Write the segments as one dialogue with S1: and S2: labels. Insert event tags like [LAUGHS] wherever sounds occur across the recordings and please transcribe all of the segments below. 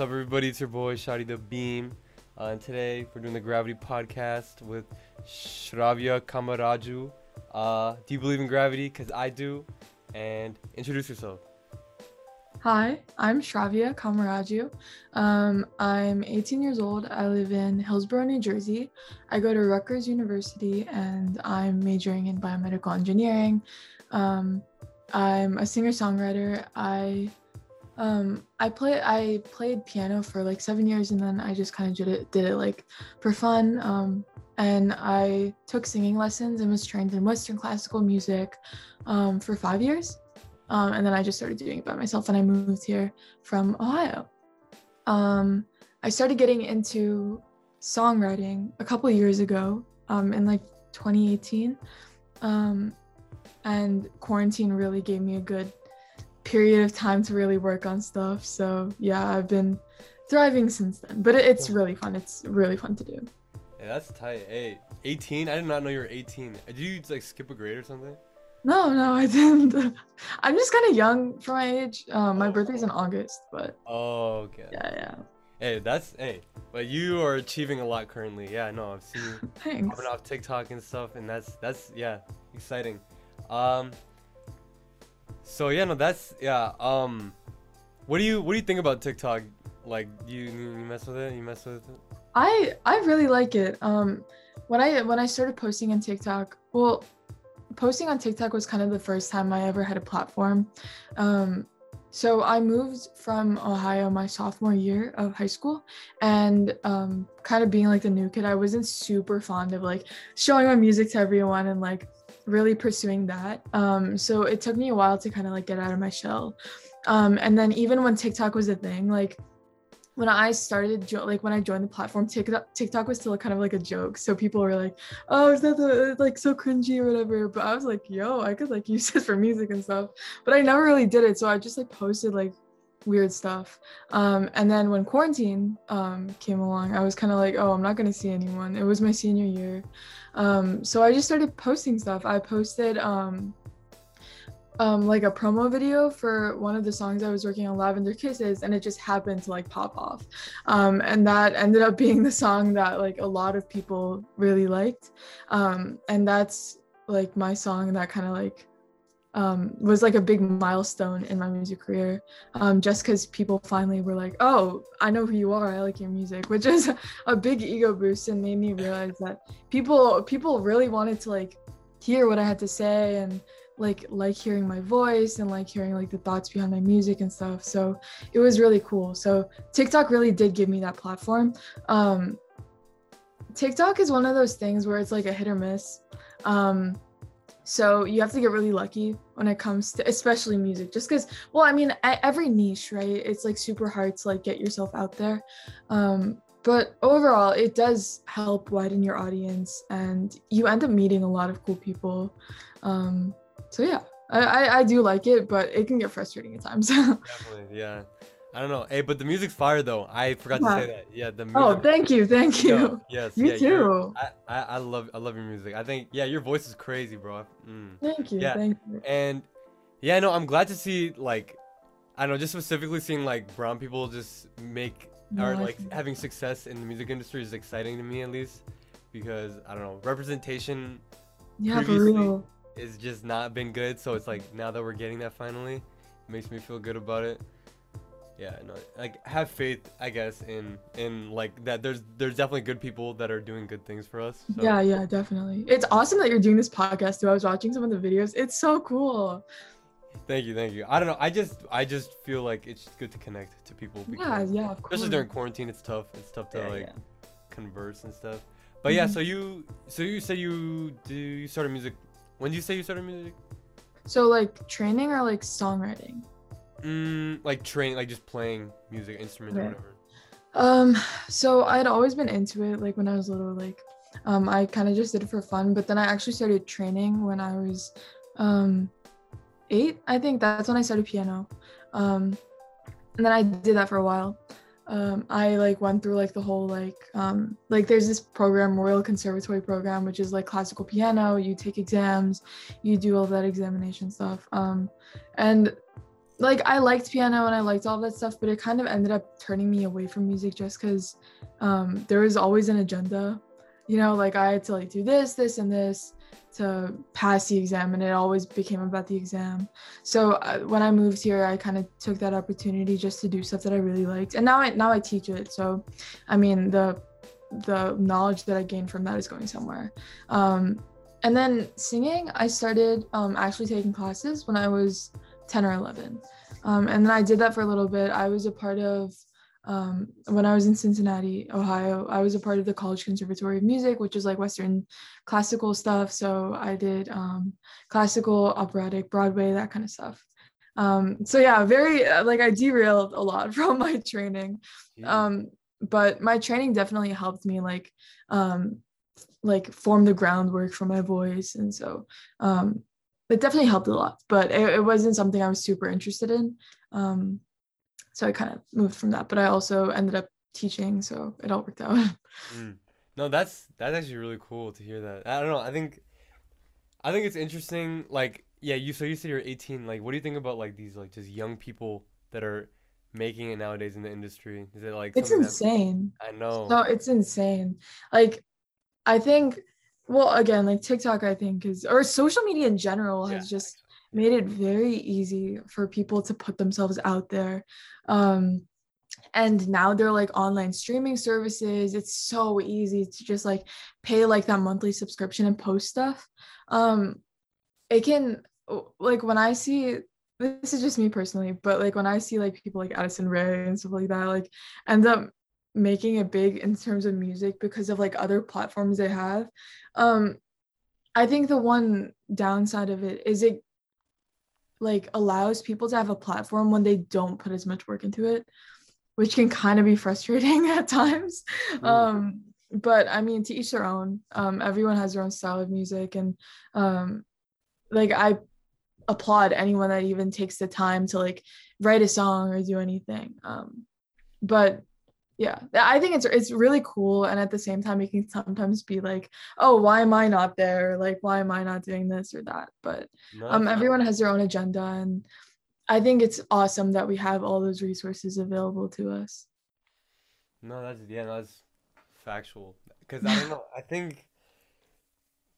S1: What's up, everybody? It's your boy Shadi the Beam, uh, and today we're doing the Gravity podcast with Shravya Kamaraju. Uh, do you believe in gravity? Cause I do. And introduce yourself.
S2: Hi, I'm Shravya Kamaraju. Um, I'm 18 years old. I live in Hillsborough, New Jersey. I go to Rutgers University and I'm majoring in biomedical engineering. Um, I'm a singer-songwriter. I um, I play I played piano for like seven years and then I just kind of did it did it like for fun. Um, and I took singing lessons and was trained in Western classical music um, for five years. Um, and then I just started doing it by myself and I moved here from Ohio. Um, I started getting into songwriting a couple years ago um, in like 2018. Um, and quarantine really gave me a good period of time to really work on stuff. So yeah, I've been thriving since then, but it, it's really fun. It's really fun to do.
S1: Yeah, that's tight. Hey, 18? I did not know you were 18. Did you like skip a grade or something?
S2: No, no, I didn't. [LAUGHS] I'm just kind of young for my age. Um, my birthday's in August, but.
S1: Oh, okay.
S2: Yeah, yeah.
S1: Hey, that's hey, but you are achieving a lot currently. Yeah, no, I've seen you [LAUGHS]
S2: Thanks.
S1: popping off TikTok and stuff, and that's that's yeah, exciting. Um. So yeah, no, that's yeah. Um, what do you what do you think about TikTok? Like, you you mess with it? You mess with it?
S2: I I really like it. Um, when I when I started posting on TikTok, well, posting on TikTok was kind of the first time I ever had a platform. Um, so I moved from Ohio my sophomore year of high school, and um, kind of being like the new kid, I wasn't super fond of like showing my music to everyone and like really pursuing that. Um, so it took me a while to kind of like get out of my shell. Um, and then even when TikTok was a thing, like when I started, like when I joined the platform, TikTok, TikTok was still kind of like a joke. So people were like, "Oh, is that the, like so cringy or whatever?" But I was like, "Yo, I could like [LAUGHS] use this for music and stuff." But I never really did it, so I just like posted like weird stuff. Um, and then when quarantine um, came along, I was kind of like, "Oh, I'm not gonna see anyone." It was my senior year, um, so I just started posting stuff. I posted um, um, like a promo video for one of the songs I was working on, Lavender Kisses, and it just happened to like pop off. Um, and that ended up [LAUGHS] being the song that like a lot of people really liked. And that's like my song that kind of like um, was like a big milestone in my music career. Um, just because people finally were like, "Oh, I know who you are. I like your music," which is a big ego boost and made me realize that people people really wanted to like hear what I had to say and like like hearing my voice and like hearing like the thoughts behind my music and stuff so it was really cool so tiktok really did give me that platform um tiktok is one of those things where it's like a hit or miss um so you have to get really lucky when it comes to especially music just because well i mean at every niche right? It's like super hard to like get yourself out there. Um but overall it does help widen your audience and you end up meeting a lot of cool people. Um so yeah I, I i do like it but it can get frustrating at times. [LAUGHS]
S1: Definitely, yeah. I don't know. Hey, but the music's fire though. I forgot
S2: Yeah.
S1: to say that. Yeah, the music.
S2: oh thank you thank you
S1: Yo, yes.
S2: Me
S1: yeah,
S2: too.
S1: I, I I love I love your music. I think yeah, your voice is crazy, bro. Mm.
S2: thank you
S1: Yeah.
S2: thank you
S1: And yeah, no, I'm glad to see like I don't know, just specifically seeing like brown people just make or
S2: No, I
S1: like having success in the music industry is exciting to me at least because I don't know, representation
S2: yeah for real
S1: is just not been good. So it's like now that we're getting that finally, it makes me feel good about it. Yeah, no, like have faith, I guess, in in like that. There's there's definitely good people that are doing good things for us. So.
S2: yeah yeah definitely it's awesome that you're doing this podcast too i was watching some of the videos it's so cool
S1: Thank you, thank you. I don't know. I just I just feel like it's good to connect to people.
S2: yeah
S1: because-
S2: yeah of course
S1: Especially during quarantine, it's tough. It's tough to
S2: Yeah,
S1: like
S2: yeah.
S1: converse and stuff. But yeah,
S2: Mhm.
S1: so you so you say you do you started music. When did you say you started music?
S2: so like training or like songwriting
S1: Mm, like training, like just playing music instrument or whatever.
S2: Um, so I'd always been into it, like when I was little, like um I kind of just did it for fun, but then I actually started training when I was um eight. I think that's when I started piano. Um and then I did that for a while. Um, I like went through like the whole like um like there's this program Royal Conservatory program which is like classical piano you take exams you do all that examination stuff um and like I liked piano and I liked all that stuff, but it kind of ended up turning me away from music just because um, there was always an agenda. You know, like I had to like do this, this, and this to pass the exam, and it always became about the exam. So uh, when I moved here, I kind of took that opportunity just to do stuff that I really liked, and now I now I teach it. So, I mean the the knowledge that I gained from that is going somewhere. Um, and then singing, I started um, actually taking classes when I was 10 or 11. Um, and then I did that for a little bit. I was a part of, um, when I was in Cincinnati, Ohio, I was a part of the College Conservatory of Music, which is like Western classical stuff. So I did um, classical, operatic, Broadway, that kind of stuff. Um, so yeah, very uh, like I derailed a lot [LAUGHS] from my training. Um, but my training definitely helped me like um, like form the groundwork for my voice and so um it definitely helped a lot but it, it wasn't something i was super interested in. Um so i kind of moved from that but i also ended up teaching so it all worked out. [LAUGHS]
S1: Mm. no that's that's actually really cool to hear that. I don't know i think i think it's interesting like yeah you so you said you're 18 like what do you think about like these like just young people that are making it nowadays in the industry? Is it like
S2: it's insane
S1: that, i know.
S2: No it's insane. Like I think, well, again, like TikTok, I think is, or social media in general has yeah. just made it very easy for people to put themselves out there. Um, and now they're like online streaming services. It's so easy to just like pay like that monthly subscription and post stuff. Um, it can, like, when I see this is just me personally, but like when I see like people like Addison Rae and stuff like that, like end up making it big in terms of music because of like other platforms they have. Um, I think the one downside of it is it like allows people to have a platform when they don't put as much work into it, which can kind of be frustrating [LAUGHS] at times. Mm. Um, but I mean, to each their own. Um, everyone has their own style of music, and um, like I applaud anyone that even takes the time to like write a song or do anything. Um, but yeah i think it's it's really cool and at the same time it can sometimes be like oh why am i not there? Like why am i not doing this or that? But um everyone has their own agenda and i think it's awesome that we have all those resources available to us.
S1: No that's yeah that's factual. Because i don't know i think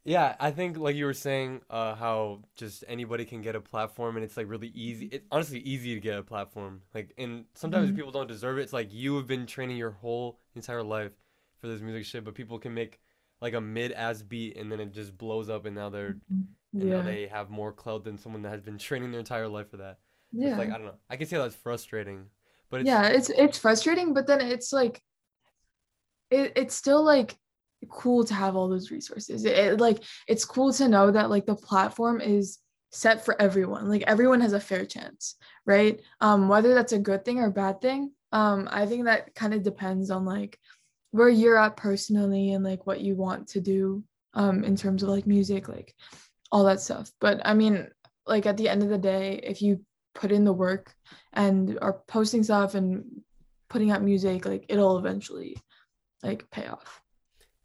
S1: yeah, I think like you were saying, uh, how just anybody can get a platform, and it's like really easy. It's honestly easy to get a platform. Like, and sometimes mm-hmm. people don't deserve it. It's like you have been training your whole entire life for this music shit, but people can make like a mid ass beat, and then it just blows up, and now they're mm-hmm. and now they have more clout than someone that has been training their entire life for that. Yeah, it's like I don't know. I can see that's frustrating, but
S2: it's, yeah, it's it's frustrating, but then it's like, it it's still like cool to have all those resources. It, it, like it's cool to know that like the platform is set for everyone. Like everyone has a fair chance, right? Um, whether that's a good thing or bad thing, um, I think that kind of depends on like where you're at personally and like what you want to do um in terms of like music, like all that stuff. But I mean, like at the end of the day, if you put in the work and are posting stuff and putting out music, like it'll eventually like pay off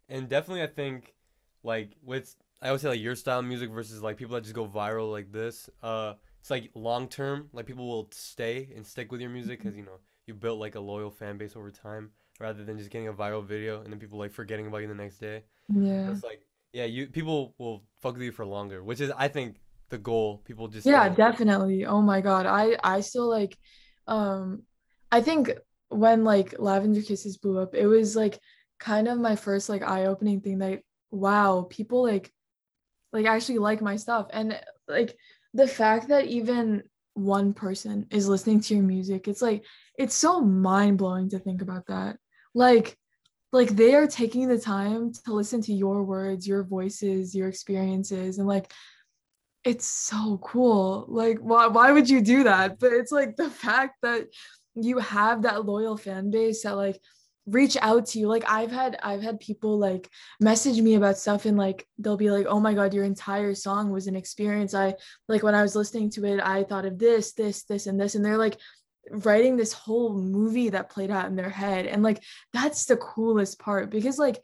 S1: and definitely I think like with I always say like your style music versus like people that just go viral like this. Uh, it's like long term. Like people will stay and stick with your music because you know you built like a loyal fan base over time rather than just getting a viral video and then people like forgetting about you the next day.
S2: Yeah.
S1: It's like yeah, you people will fuck with you for longer, which is I think the goal. People just
S2: yeah, definitely. Oh my god, I I still like, um, I think when like Lavender Kisses blew up, it was like kind of my first like eye-opening thing that wow people like like actually like my stuff. And like the fact that even one person is listening to your music it's like it's so mind-blowing to think about that. Like like they are taking the time to listen to your words your voices your experiences and like it's so cool. Like why, why would you do that? But it's like the fact that you have that loyal fan base that like reach out to you. Like i've had i've had people like message me about stuff and like they'll be like oh my god your entire song was an experience. I like when i was listening to it i thought of this this this and this. And they're like writing this whole movie that played out in their head. And like that's the coolest part because like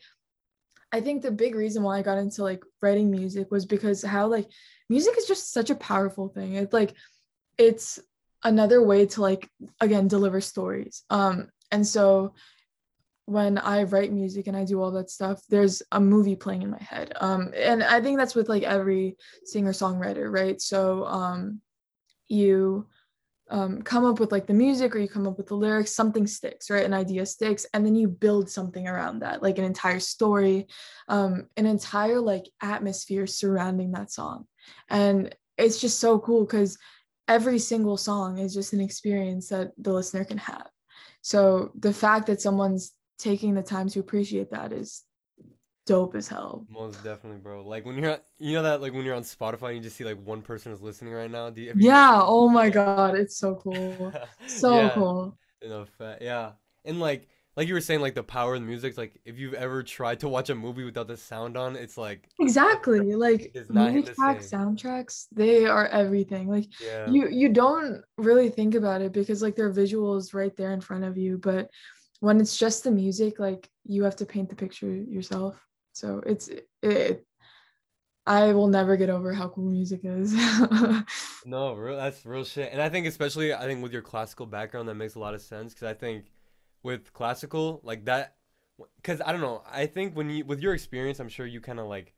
S2: i think the big reason why i got into like writing music was because how like music is just such a powerful thing. It's like it's another way to like again deliver stories. Um and so when i write music and i do all that stuff there's a movie playing in my head. Um and i think that's with like every singer songwriter right? So um you um, come up with like the music or you come up with the lyrics something sticks right? An idea sticks and then you build something around that like an entire story um, an entire like atmosphere surrounding that song. And it's just so cool because every single song is just an experience that the listener can have. So the fact that someone's taking the time to appreciate that is dope as hell.
S1: Most definitely, bro. Like when you're, you know that like when you're on Spotify, and you just see like one person is listening right now. Do you,
S2: yeah. Oh my god, it's so cool. [LAUGHS] So
S1: yeah.
S2: cool.
S1: No, fat. Yeah, and like like you were saying, like the power of the music. Like if you've ever tried to watch a movie without the sound on, it's like
S2: exactly like movie track soundtracks. They are everything. Like yeah. you you don't really think about it because like their visuals right there in front of you, but when it's just the music, like you have to paint the picture yourself. So it's it. I will never get over how cool music is. [LAUGHS]
S1: no, real, that's real shit. And I think especially I think with your classical background that makes a lot of sense because I think with classical like that because I don't know I think when you with your experience I'm sure you kind of like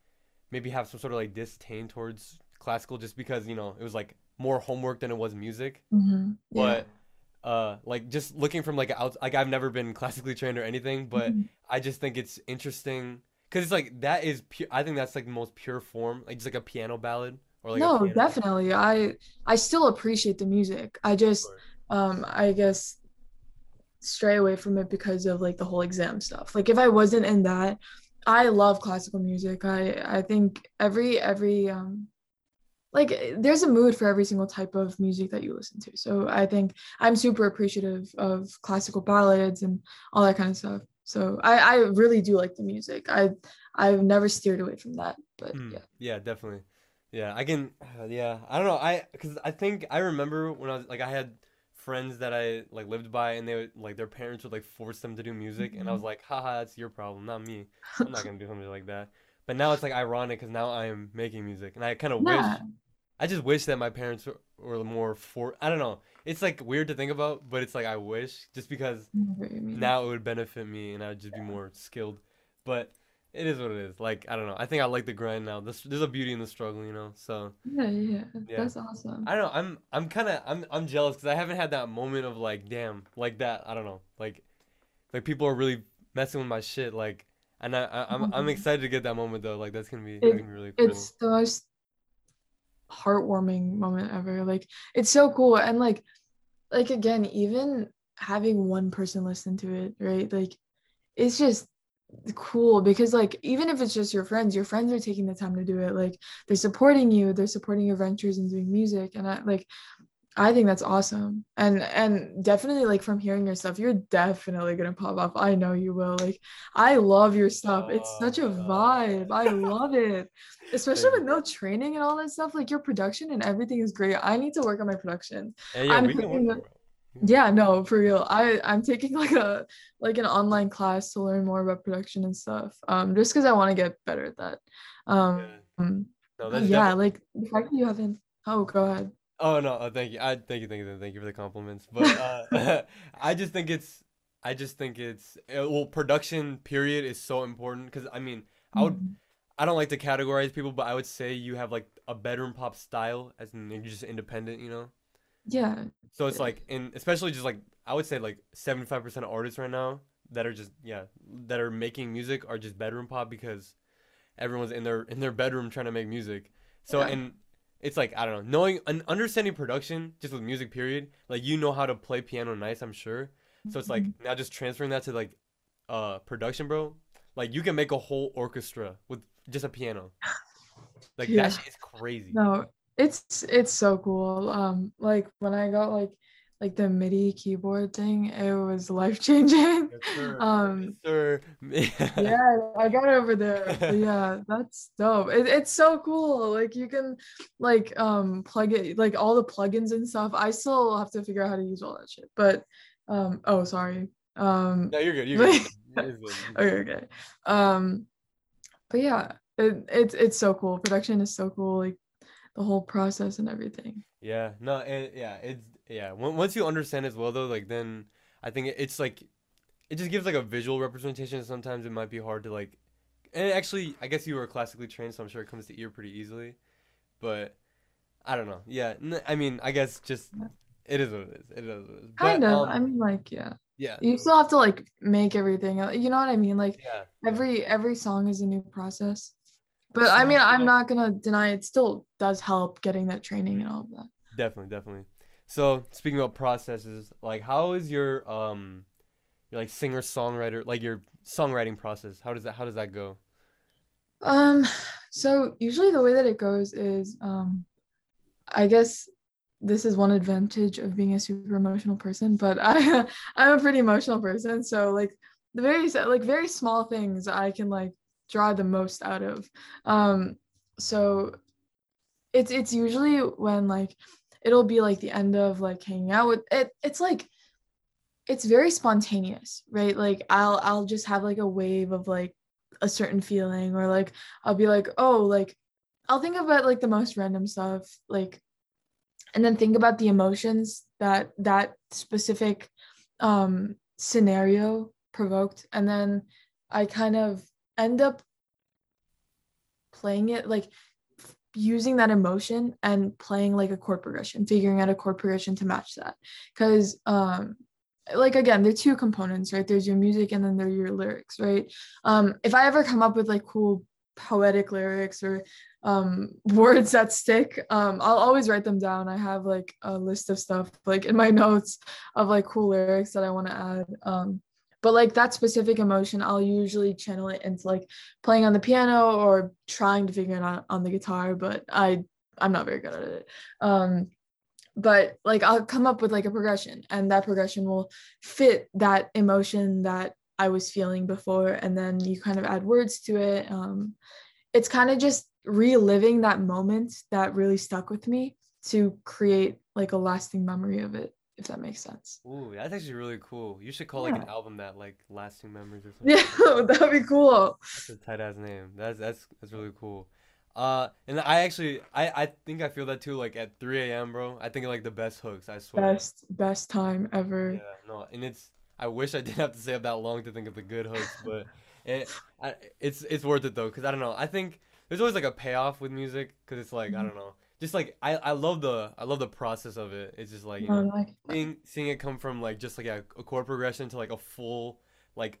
S1: maybe have some sort of like disdain towards classical just because you know it was like more homework than it was music.
S2: Mm-hmm.
S1: Yeah. But uh like just looking from like out like I've never been classically trained or anything but mm-hmm. I just think it's interesting because it's like that is pure. I think that's like the most pure form, like just like a piano ballad or like.
S2: No, definitely. I I still appreciate the music. I just um I guess stray away from it because of like the whole exam stuff. Like if I wasn't in that, I love classical music. I I think every every um like there's a mood for every single type of music that you listen to. So I think I'm super appreciative of classical ballads and all that kind of stuff. So I, I really do like the music. I I've never steered away from that. But mm, yeah.
S1: Yeah, definitely. Yeah, I can. Uh, yeah, I don't know. I because I think I remember when I was like I had friends that I like lived by, and they would like their parents would like force them to do music, mm-hmm. and I was mm-hmm. like, haha, that's your problem, not me. I'm not [LAUGHS] gonna do something like that. But now it's like ironic because now I am making music, and I kind of yeah. wish. I just wish that my parents were, more for. I don't know it's like weird to think about, but it's like I wish just because now it would benefit me and I would just be more skilled. But it is what it is. Like I don't know. I think I like the grind now. There's, there's a beauty in the struggle, you know. So
S2: yeah, yeah, yeah. that's awesome.
S1: I don't know. I'm I'm kind of I'm I'm jealous because I haven't had that moment of like, damn, like that. I don't know, like like people are really messing with my shit. Like, and I, I am I'm, I'm mm-hmm. excited to get that moment though. Like that's gonna be, it, gonna be really cool.
S2: It's most heartwarming moment ever. Like it's so cool and like like again, even having one person listen to it, right? Like it's just cool because like even if it's just your friends your friends are taking the time to do it like they're supporting you they're supporting your ventures and doing music and i like i think that's awesome. And and definitely like from hearing your stuff you're definitely gonna pop off. I know you will. Like i love your stuff. It's such a vibe. I [LAUGHS] love it. Especially with no training and all that stuff like your production and everything is great. I need to work on my production.
S1: Yeah, I'm
S2: the, yeah no for real. I i'm taking [LAUGHS] like a like an online class to learn more about production and stuff um just because i want to get better at that. Um yeah, no, yeah like the fact that you haven't oh go ahead
S1: oh no oh, thank you i thank you thank you thank you for the compliments but uh [LAUGHS] [LAUGHS] i just think it's i just think it's uh, well production period is so important because i mean i would mm-hmm I don't like to categorize people, but I would say you have like a bedroom pop style, as in you're just independent, you know.
S2: Yeah.
S1: So it's like, and especially just like I would say like seventy five percent of artists right now that are just yeah that are making music are just bedroom pop because everyone's in their in their bedroom trying to make music. So yeah. and it's like I don't know, knowing and understanding production just with music period. Like you know how to play piano nice, I'm sure. So it's like mm-hmm. now just transferring that to like uh production, bro. Like you can make a whole orchestra with just a piano. Like yeah. that shit is crazy.
S2: No, it's it's so cool. Um, like when I got like like the MIDI keyboard thing, it was life changing. Yes, [LAUGHS] um,
S1: yes, [LAUGHS]
S2: yeah, I got over there. But yeah, that's dope. It, it's so cool. Like you can like um plug it like all the plugins and stuff. I still have to figure out how to use all that shit. But um oh sorry. Um
S1: No, you're good. You're [LAUGHS] good.
S2: okay, okay. Um but yeah, it, it's it's so cool. Production is so cool, like the whole process and everything.
S1: Yeah, no, it, yeah, it's yeah. Once you understand as well though, like then I think it's like it just gives like a visual representation. Sometimes it might be hard to like, and actually, I guess you were classically trained, so I'm sure it comes to ear pretty easily. But I don't know. Yeah, I mean, I guess just it is what it is. It is what it is. But,
S2: Kind of.
S1: um,
S2: I mean, like, yeah.
S1: yeah,
S2: You still have to like make everything. You know what I mean? Like
S1: yeah.
S2: every every song is a new process. But I mean, I'm not gonna deny it still does help getting that training and all of that.
S1: Definitely, definitely. So speaking about processes, like how is your um your like singer songwriter like your songwriting process? How does that how does that go?
S2: Um, so usually the way that it goes is um I guess this is one advantage of being a super emotional person, but [LAUGHS] I I'm a pretty emotional person. So like the very like very small things I can like draw the most out of. Um so it's it's usually when like it'll be like the end of like hanging out with it it's like it's very spontaneous right? Like i'll i'll just have like a wave of like a certain feeling or like i'll be like oh like i'll think about like the most random stuff like and then think about the emotions that that specific um scenario provoked. And then i kind of end up playing it like using that emotion and playing like a chord progression figuring out a chord progression to match that. Because um like again they're two components right? There's your music and then there are your lyrics right? Um if i ever come up with like cool poetic lyrics or um [LAUGHS] words that stick um i'll always write them down. I have like a list of stuff like in my [LAUGHS] notes of like cool lyrics that i want to add. Um but like that specific emotion i'll usually channel it into like playing on the piano or trying to figure it out on the guitar but i i'm not very good at it. Um but like i'll come up with like a progression and that progression will fit that emotion that i was feeling before and then you kind of add words to it. Um it's kind of just reliving that moment that really stuck with me to create like a lasting memory of it if that makes sense
S1: Ooh, that's actually really cool. You should call like an album that like lasting memories or [LAUGHS] something.
S2: yeah that'd be cool
S1: That's a tight ass name. That's that's that's really cool. Uh, and I actually I I think I feel that too. Like at 3 a.m., bro. I think like the best hooks. I swear.
S2: best best time ever
S1: Yeah, no, and it's. I wish I didn't have to stay up that long to think of the good hooks, [LAUGHS] but it, I, it's it's worth it though, cause I don't know. I think there's always like a payoff with music, cause it's like I don't know, just like I I love the I love the process of it. It's just like you know,
S2: like
S1: seeing seeing it come from like just like a, a chord progression to like a full like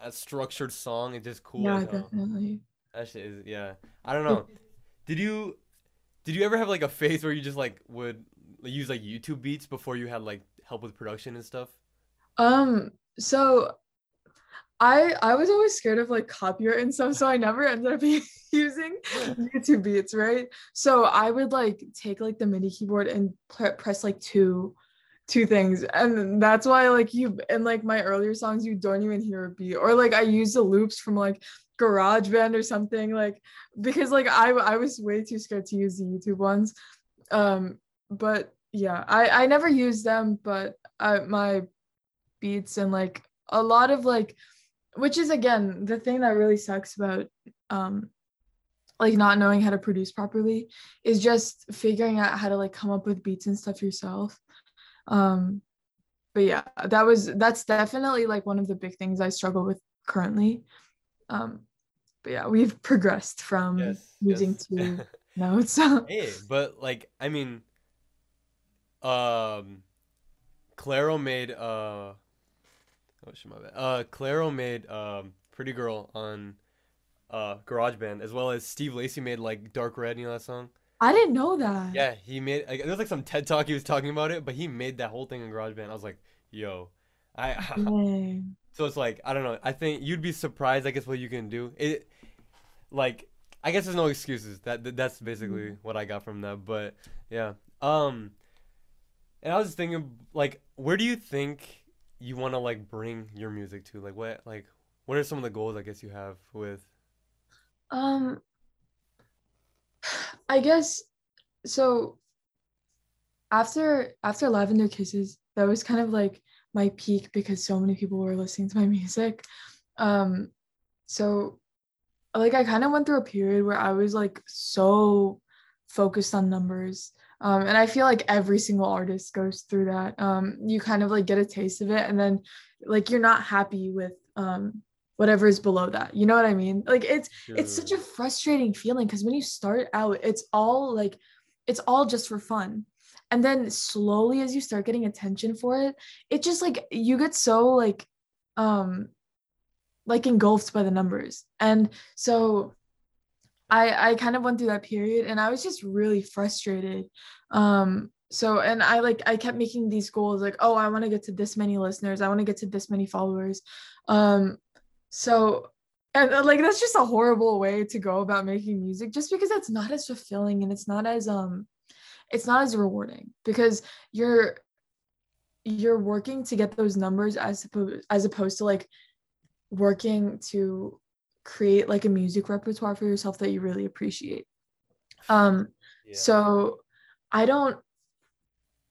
S1: a structured song. It's just cool.
S2: yeah definitely
S1: That shit is yeah. I don't know. Did you did you ever have like a phase where you just like would use like YouTube beats before you had like help with production and stuff?
S2: Um, so I I was always scared of like copyright and stuff, so I never ended up [LAUGHS] using YouTube beats, right? So I would like take like the MIDI keyboard and pr- press like two two things, and that's why like you in like my earlier songs you don't even hear a beat, or like I use the loops from like GarageBand or something, like because like I I was way too scared to use the YouTube ones, um, but yeah, I I never used them, but I my beats and like a lot of like which is again the thing that really sucks about um like not knowing how to produce properly is just figuring out how to like come up with beats and stuff yourself um but yeah that was that's definitely like one of the big things i struggle with currently um but yeah we've progressed from
S1: Yes.
S2: using
S1: yes.
S2: two [LAUGHS] notes
S1: Hey, but like I mean um Clairo made uh oh shit my bad. Uh Clairo made um Pretty Girl on uh GarageBand as well as Steve Lacy made like Dark Red, you know that song?
S2: i didn't know that
S1: Yeah, he made like there was like some TED talk he was talking about it, but he made that whole thing in GarageBand. I was like, yo. I [LAUGHS] So it's like I don't know. I think you'd be surprised. I guess what you can do. It, like, I guess there's no excuses. That that- that's basically what I got from that. But yeah. Um, and I was thinking, like, where do you think you want to like bring your music to? Like, what like what are some of the goals I guess you have with?
S2: Um, I guess so. After after Lavender Kisses, that was kind of like my peak because so many people were listening to my [LAUGHS] music. Um, so like I kind of went through a period where I was like so focused on numbers. Um, and I feel like every single artist goes through that. Um, you kind of like get a taste of it, and then like you're not happy with um, whatever is below that. You know what I mean? Like it's it's such a frustrating feeling because when you start out, it's all like it's all just for fun. And then slowly as you start getting attention for it, it just like you get so like um like engulfed by the numbers. And so I I kind of went through that period and I was just really frustrated. Um so and I like I kept making these goals like oh I want to get to this many listeners, I want to get to this many followers. Um so and uh, like that's just a horrible way to go about making music just because it's not as fulfilling and it's not as um it's not as rewarding because you're you're working to get those numbers as opposed as opposed to like working to create like a music repertoire for yourself that you really appreciate um yeah. so i don't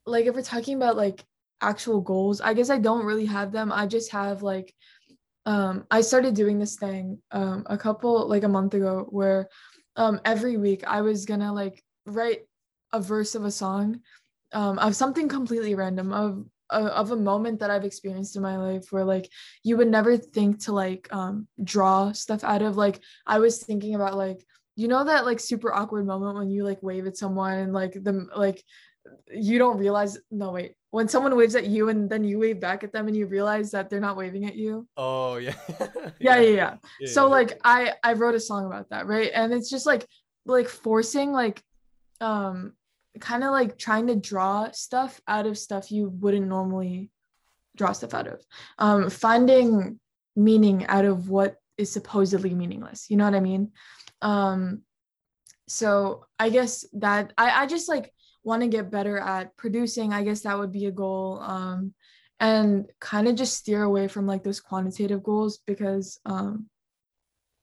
S2: like if we're talking about like actual goals i guess i don't really have them i just have like um i started doing this thing um a couple like a month ago where um every week i was gonna like write a verse of a song um of something completely random of of a moment that I've experienced in my life where like you would never think to like um draw stuff out of like I was thinking about like you know that like super awkward moment when you like wave at someone and like them like you don't realize no wait when someone waves at you and then you wave back at them and you realize that they're not waving at you?
S1: Oh yeah. [LAUGHS]
S2: Yeah, yeah, yeah yeah. So like i i wrote a song about that right? And it's just like like forcing like um kind of like trying to draw stuff out of stuff you wouldn't normally draw stuff out of. Um finding meaning out of what is supposedly meaningless you know what i mean? Um so i guess that i i just like want to get better at producing i guess that would be a goal um and kind of just steer away from like those quantitative goals because um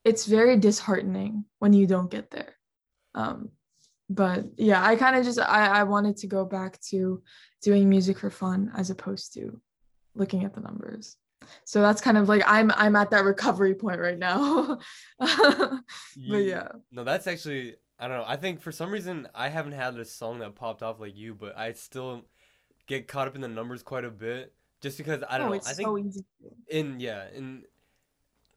S2: it's very disheartening when you don't get there. Um but yeah i kind of just I, I wanted to go back to doing music for fun as opposed to looking at the numbers. So that's kind of like i'm i'm at that recovery point right now. [LAUGHS] But yeah.
S1: no that's actually i don't know i think for some reason i haven't had a song that popped off like you but i still get caught up in the numbers quite a bit just because i don't oh, know i think so in yeah in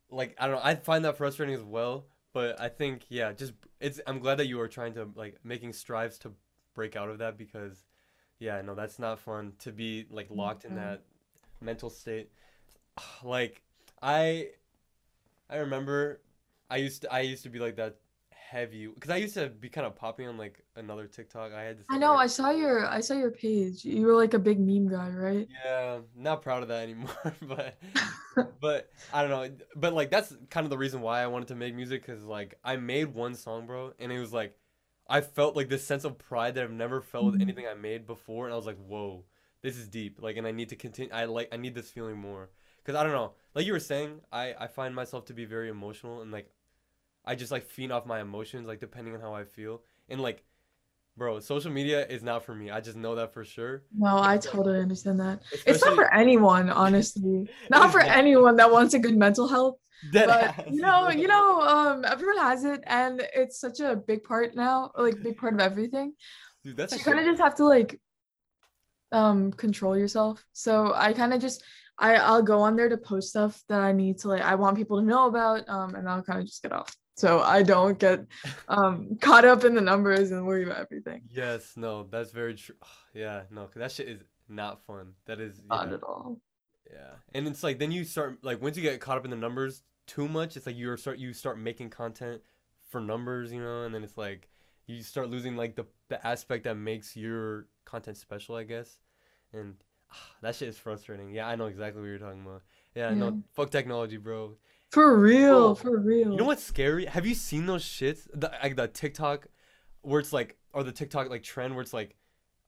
S1: like i don't know i find that frustrating as well but I think yeah, just it's. I'm glad that you are trying to like making strives to break out of that because, yeah, no, that's not fun to be like locked mm-hmm. in that mental state. [SIGHS] Like I, I remember, I used to I used to be like that heavy because I used to be kind of popping on like another TikTok. I had.
S2: This, I know. I saw your. I saw your page. You were like a big meme guy, right?
S1: Yeah, not proud of that anymore, [LAUGHS] but [LAUGHS] but I don't know. But like that's kind of the reason why I wanted to make music because like I made one song, bro, and it was like I felt like this sense of pride that I've never felt with mm-hmm. anything I made before, and I was like, whoa, this is deep. Like, and I need to continue. I like. I need this feeling more because I don't know. Like you were saying, I I find myself to be very emotional and like I just like feed off my emotions, like depending on how I feel. And like, bro, social media is not for me. I just know that for sure.
S2: No, I totally understand that. Especially, it's not for anyone, honestly. [LAUGHS] Not for anyone that wants a good mental health. That but has, you know, you know, um, everyone has it, and it's such a big part now, like big part of everything. Dude, that's you kind of just have to like um control yourself. So I kind of just I I'll go on there to post stuff that I need to like I want people to know about um and I'll kind of just get off so I don't get um, caught up in the numbers and worry about everything.
S1: Yes, no, that's very true. [SIGHS] Yeah, no, cause that shit is not fun. That is
S2: not at all.
S1: Yeah, and it's like then you start like once you get caught up in the numbers too much, it's like you start you start making content for numbers, you know, and then it's like you start losing like the the aspect that makes your content special, I guess, and ah, [SIGHS] that shit is frustrating. Yeah, I know exactly what you're talking about. Yeah, yeah. no, fuck technology, bro.
S2: For real, for real.
S1: You know what's scary? Have you seen those shits? The like the TikTok where it's like or the TikTok like trend where it's like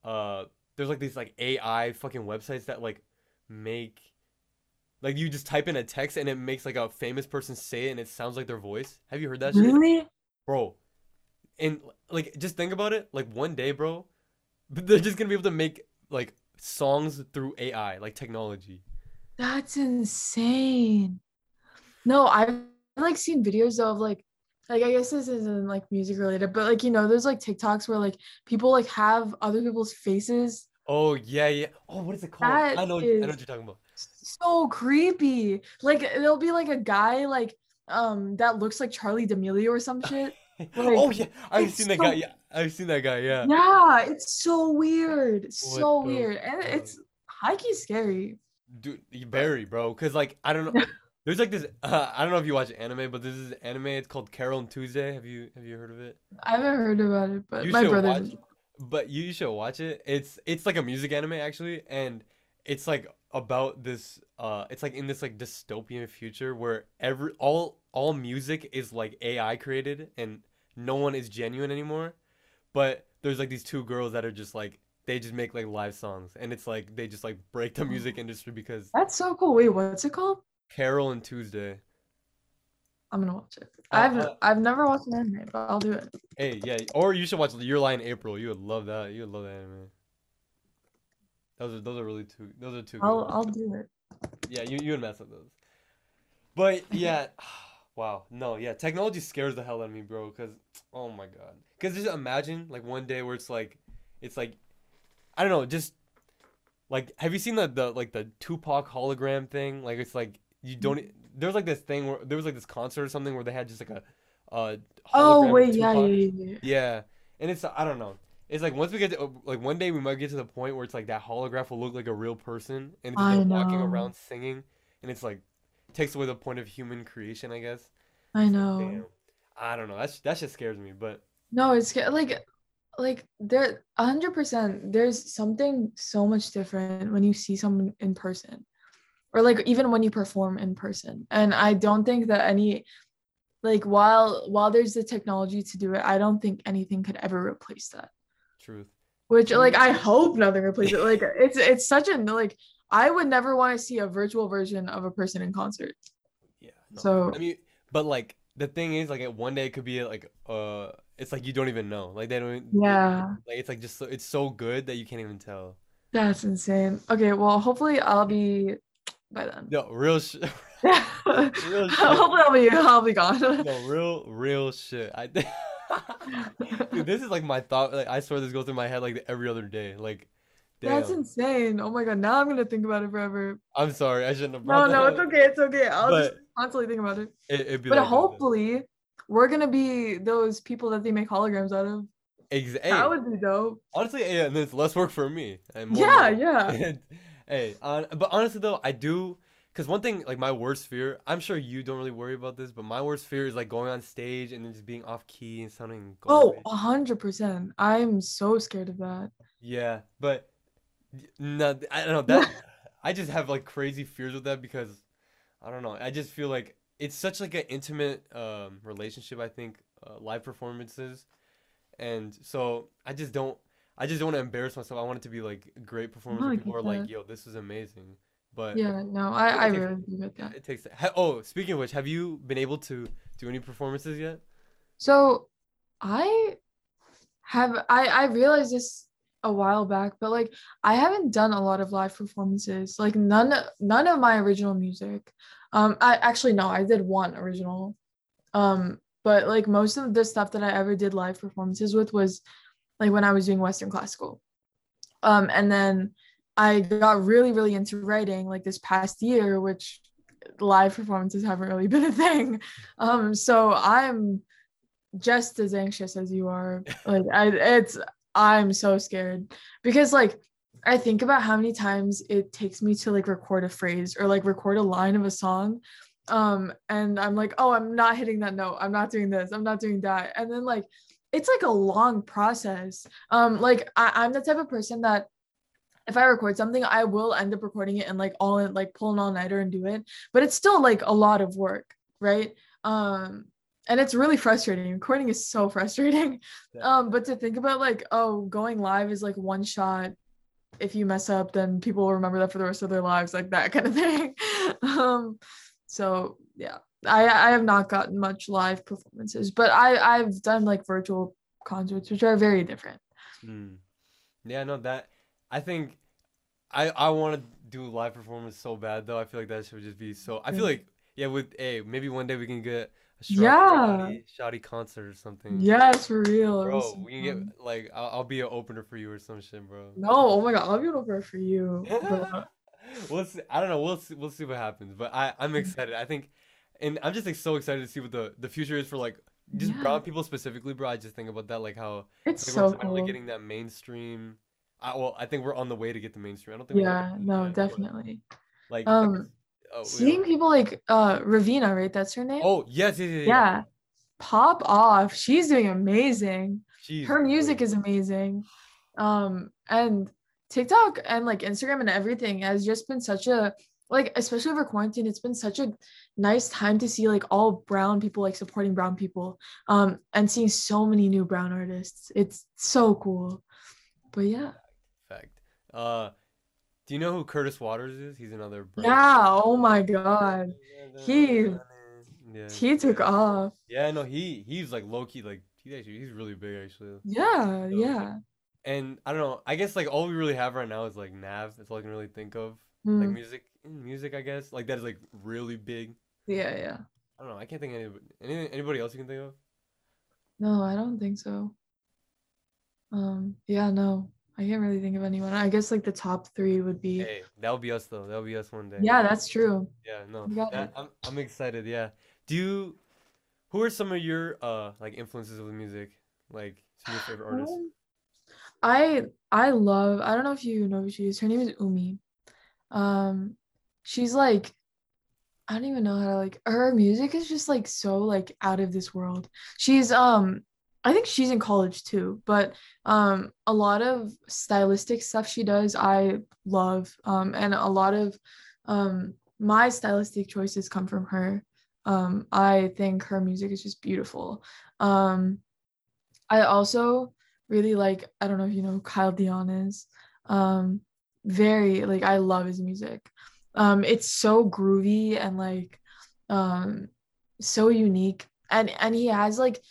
S1: uh there's like these like AI fucking websites that like make like you just type in a text and it makes like a famous person say it and it sounds like their voice. Have you heard that
S2: really?
S1: shit? Bro. And like just think about it, like one day, bro, [LAUGHS] they're just gonna be able to make like songs through AI, like technology.
S2: That's insane. No, I've like seen videos though of like like I guess this isn't like music related, but like you know, there's like TikToks where like people like have other people's faces.
S1: Oh yeah, yeah. Oh, what is it called? I know, I know what you're talking about.
S2: so creepy. Like there'll be like a guy like um that looks like Charli D'Amelio or some shit. [LAUGHS]
S1: oh yeah, I've seen that
S2: so
S1: guy. Yeah, I've seen that guy. Yeah.
S2: yeah, it's so weird.
S1: What
S2: So weird. And it's high key scary.
S1: Dude, you very bro, cause like I don't know. [LAUGHS] There's like this. Uh, [LAUGHS] I don't know if you watch anime, but this is anime. It's called Carole and Tuesday. Have you have you heard of it?
S2: I haven't heard about it, but
S1: You
S2: my brother
S1: watch. But you should watch it. It's it's like a music anime actually, and it's like about this. Uh, it's like in this like dystopian future where every all all music is like AI created and no one is genuine anymore. But there's like these two girls that are just like they just make like live songs, and it's like they just like break the music industry because
S2: That's so cool. Wait, what's it called?
S1: Carole and Tuesday.
S2: I'm gonna watch it.
S1: Uh,
S2: I've
S1: uh,
S2: I've never watched an anime, but I'll do it.
S1: Hey, yeah, or you should watch Your Lie in April. You would love that. You would love that anime. Those are those are really two. Those are two.
S2: I'll
S1: good.
S2: I'll do it.
S1: Yeah, you you would mess up those. But yeah, [SIGHS] wow, no, yeah, technology scares the hell out of me, bro. Cause oh my god, cause just imagine like one day where it's like, it's like, I don't know, just like have you seen the the like the Tupac hologram thing? Like it's like you don't. There was like this thing where there was like this concert or something where they had just like a, uh
S2: Oh wait, yeah, yeah, yeah, yeah.
S1: And it's I don't know. It's like once we get to like one day we might get to the point where it's like that holograph will look like a real person and it's like walking around singing, and it's like takes away the point of human creation, I guess.
S2: I know.
S1: Damn, I don't know. That's that just scares me, but
S2: No, it's like like there a hundred percent there's something so much different when you see someone in person. Or like even when you perform in person. And I don't think that any like while while there's the technology to do it, I don't think anything could ever replace that.
S1: truth.
S2: Which like. I hope nothing replaces it. Like [LAUGHS] it's it's such a like I would never want to see a virtual version of a person in concert.
S1: Yeah. No.
S2: So
S1: I mean, but like the thing is, like one day it could be like uh, it's like you don't even know. Like they don't.
S2: yeah,
S1: Like it's like just so, it's so good that you can't even tell.
S2: that's insane. Okay, well hopefully I'll be by then.
S1: No, real shit. [LAUGHS] Real [LAUGHS] shit.
S2: hopefully I'll be I'll be gone. [LAUGHS]
S1: No, real, real shit. I Dude, this is like my thought. Like I swear this goes through my head like every other day. Like,
S2: That's insane. Oh my god, now I'm gonna think about it forever.
S1: I'm sorry. I shouldn't have
S2: No, no, it's okay, it's okay. I'll just constantly think about it.
S1: it, it'd be
S2: But
S1: like
S2: hopefully we're gonna be those people that they make holograms out of.
S1: Exactly.
S2: That would be dope.
S1: honestly, yeah, and it's less work for me. And more
S2: Yeah, yeah.
S1: Hey, on, but honestly though, I do. Cause one thing, like my worst fear, I'm sure you don't really worry about this, but my worst fear is like going on stage and then just being off key and sounding
S2: Oh,
S1: garbage.
S2: a hundred percent. I'm so scared of that.
S1: Yeah, but no, I don't know that. [LAUGHS] I just have like crazy fears with that because I don't know. I just feel like it's such like an intimate um, relationship. I think uh, live performances, and so I just don't. I just don't want to embarrass myself. I want it to be like great performance
S2: No,
S1: people are like. "Yo, this is amazing." But
S2: Yeah, no, I, I
S1: takes-
S2: really get that.
S1: it takes. Ha- oh, speaking of which, have you been able to do any performances yet?
S2: So I have I I realized this a while back, but like I haven't done a lot of live performances. Like none none of my original music. Um I actually no, I did one original. Um but like most of the stuff that I ever did live performances with was like when I was doing western classical. Um and then I got really really into writing like this past year which live performances haven't really been a thing. Um so I'm just as anxious as you are. Like I it's I'm so scared because like I think about how many times it takes me to like record a phrase or like record a line of a song. Um and I'm like, "Oh, I'm not hitting that note. I'm not doing this. I'm not doing that." And then like it's like a long process. Um like I, I'm the type of person that if I record something, I will end up recording it and like all in like pull an all nighter and do it. But it's still like a lot of work, right? Um, and it's really frustrating. Recording is so frustrating. Um, but to think about like, oh, going live is like one shot. If you mess up, then people will remember that for the rest of their lives, like that kind of [LAUGHS] thing. um, so yeah, I I have not gotten much live performances, but I I've done like virtual concerts, which are very different.
S1: Hmm. Yeah, no, that I think I I want to do live performance so bad though. I feel like that should just be so. I feel like yeah, with a maybe one day we can get a Shoddy-
S2: Yeah.
S1: Shoddy, concert or something.
S2: Yes, for real.
S1: Bro,
S2: so
S1: we can get like I'll, I'll be an opener for you or some shit, bro.
S2: No, oh my god, I'll be an opener for you. [LAUGHS]
S1: we'll see. I don't know. We'll see. We'll see what happens. But I I'm
S2: Mm. [LAUGHS]
S1: excited. I think, and I'm just like so excited to see what the the future is for like just
S2: Yeah.
S1: brown people specifically, bro. I just think about that like how
S2: It's
S1: like,
S2: so cool.
S1: getting that mainstream. I, well, I think we're on the way to get the mainstream. I don't think. we're
S2: Yeah, no,
S1: but,
S2: definitely.
S1: Like,
S2: Um,
S1: like, oh,
S2: Seeing
S1: yeah.
S2: people like uh Raveena, right? That's her name?
S1: Oh yes, yes, yes,
S2: yeah. Pop off. She's doing amazing.
S1: She's
S2: Her music is amazing. Um and TikTok and like Instagram and everything has just been such a like especially over quarantine, it's been such a nice time to see like all brown people like supporting brown people. Um and seeing so many new brown artists. It's so cool. But yeah.
S1: fact. Uh, do you know who Curtis Waters is? He's another. brown-
S2: Yeah, oh my god. He-
S1: Yeah.
S2: He took off.
S1: Yeah, no, he he's like low key, like he's actually he's really big actually.
S2: Yeah,
S1: So,
S2: yeah.
S1: And I don't know. I guess like all we really have right now is like Nav. That's all I can really think of. Like
S2: Mm,
S1: music, in music, I guess. Like that is like really big.
S2: yeah, yeah.
S1: I don't know. I can't think of anybody. Any, anybody else you can think of?
S2: No, I don't think so. Um, yeah, no, I can't really think of anyone. I guess like the top three would be.
S1: Hey, that'll be us though. That'll be us one day.
S2: Yeah, that's true.
S1: Yeah. No. That- I'm I'm excited. Yeah. Do you? Who are some of your uh like influences with music? Like some of your favorite artists?
S2: Um, I I love. I don't know if you know who she is. Her name is Umi. Um, she's like, I don't even know how to like. Her music is just like so like out of this world. She's um, I think she's in college too, but um, a lot of stylistic stuff she does I love. Um, and a lot of um my stylistic choices come from her. Um, I think her music is just beautiful. Um, I also really like I don't know if you know Kyle Dion is. Um very like I love his music. Um it's so groovy and like um so unique. And and he has like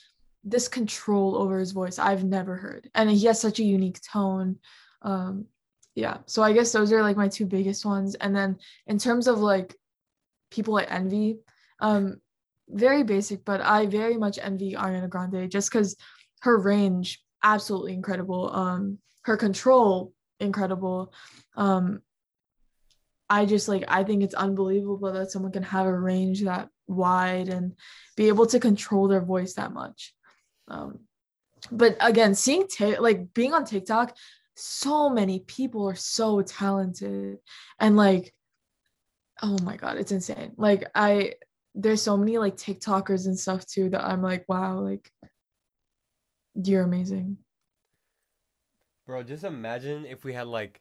S2: this control over his voice I've never heard. And he has such a unique tone. Um yeah, so I guess those are like my two biggest ones. And then in terms of like people I envy um very basic but I very much envy Ariana Grande just cuz her range absolutely incredible. Um her control incredible. Um i just like i think it's unbelievable that someone can have a range that wide and be able to control their voice that much um but again seeing ta- like being on tiktok so many people are so talented and like oh my god it's insane like i there's so many like tiktokers and stuff too that i'm like wow like you're amazing.
S1: Bro, just imagine if we had like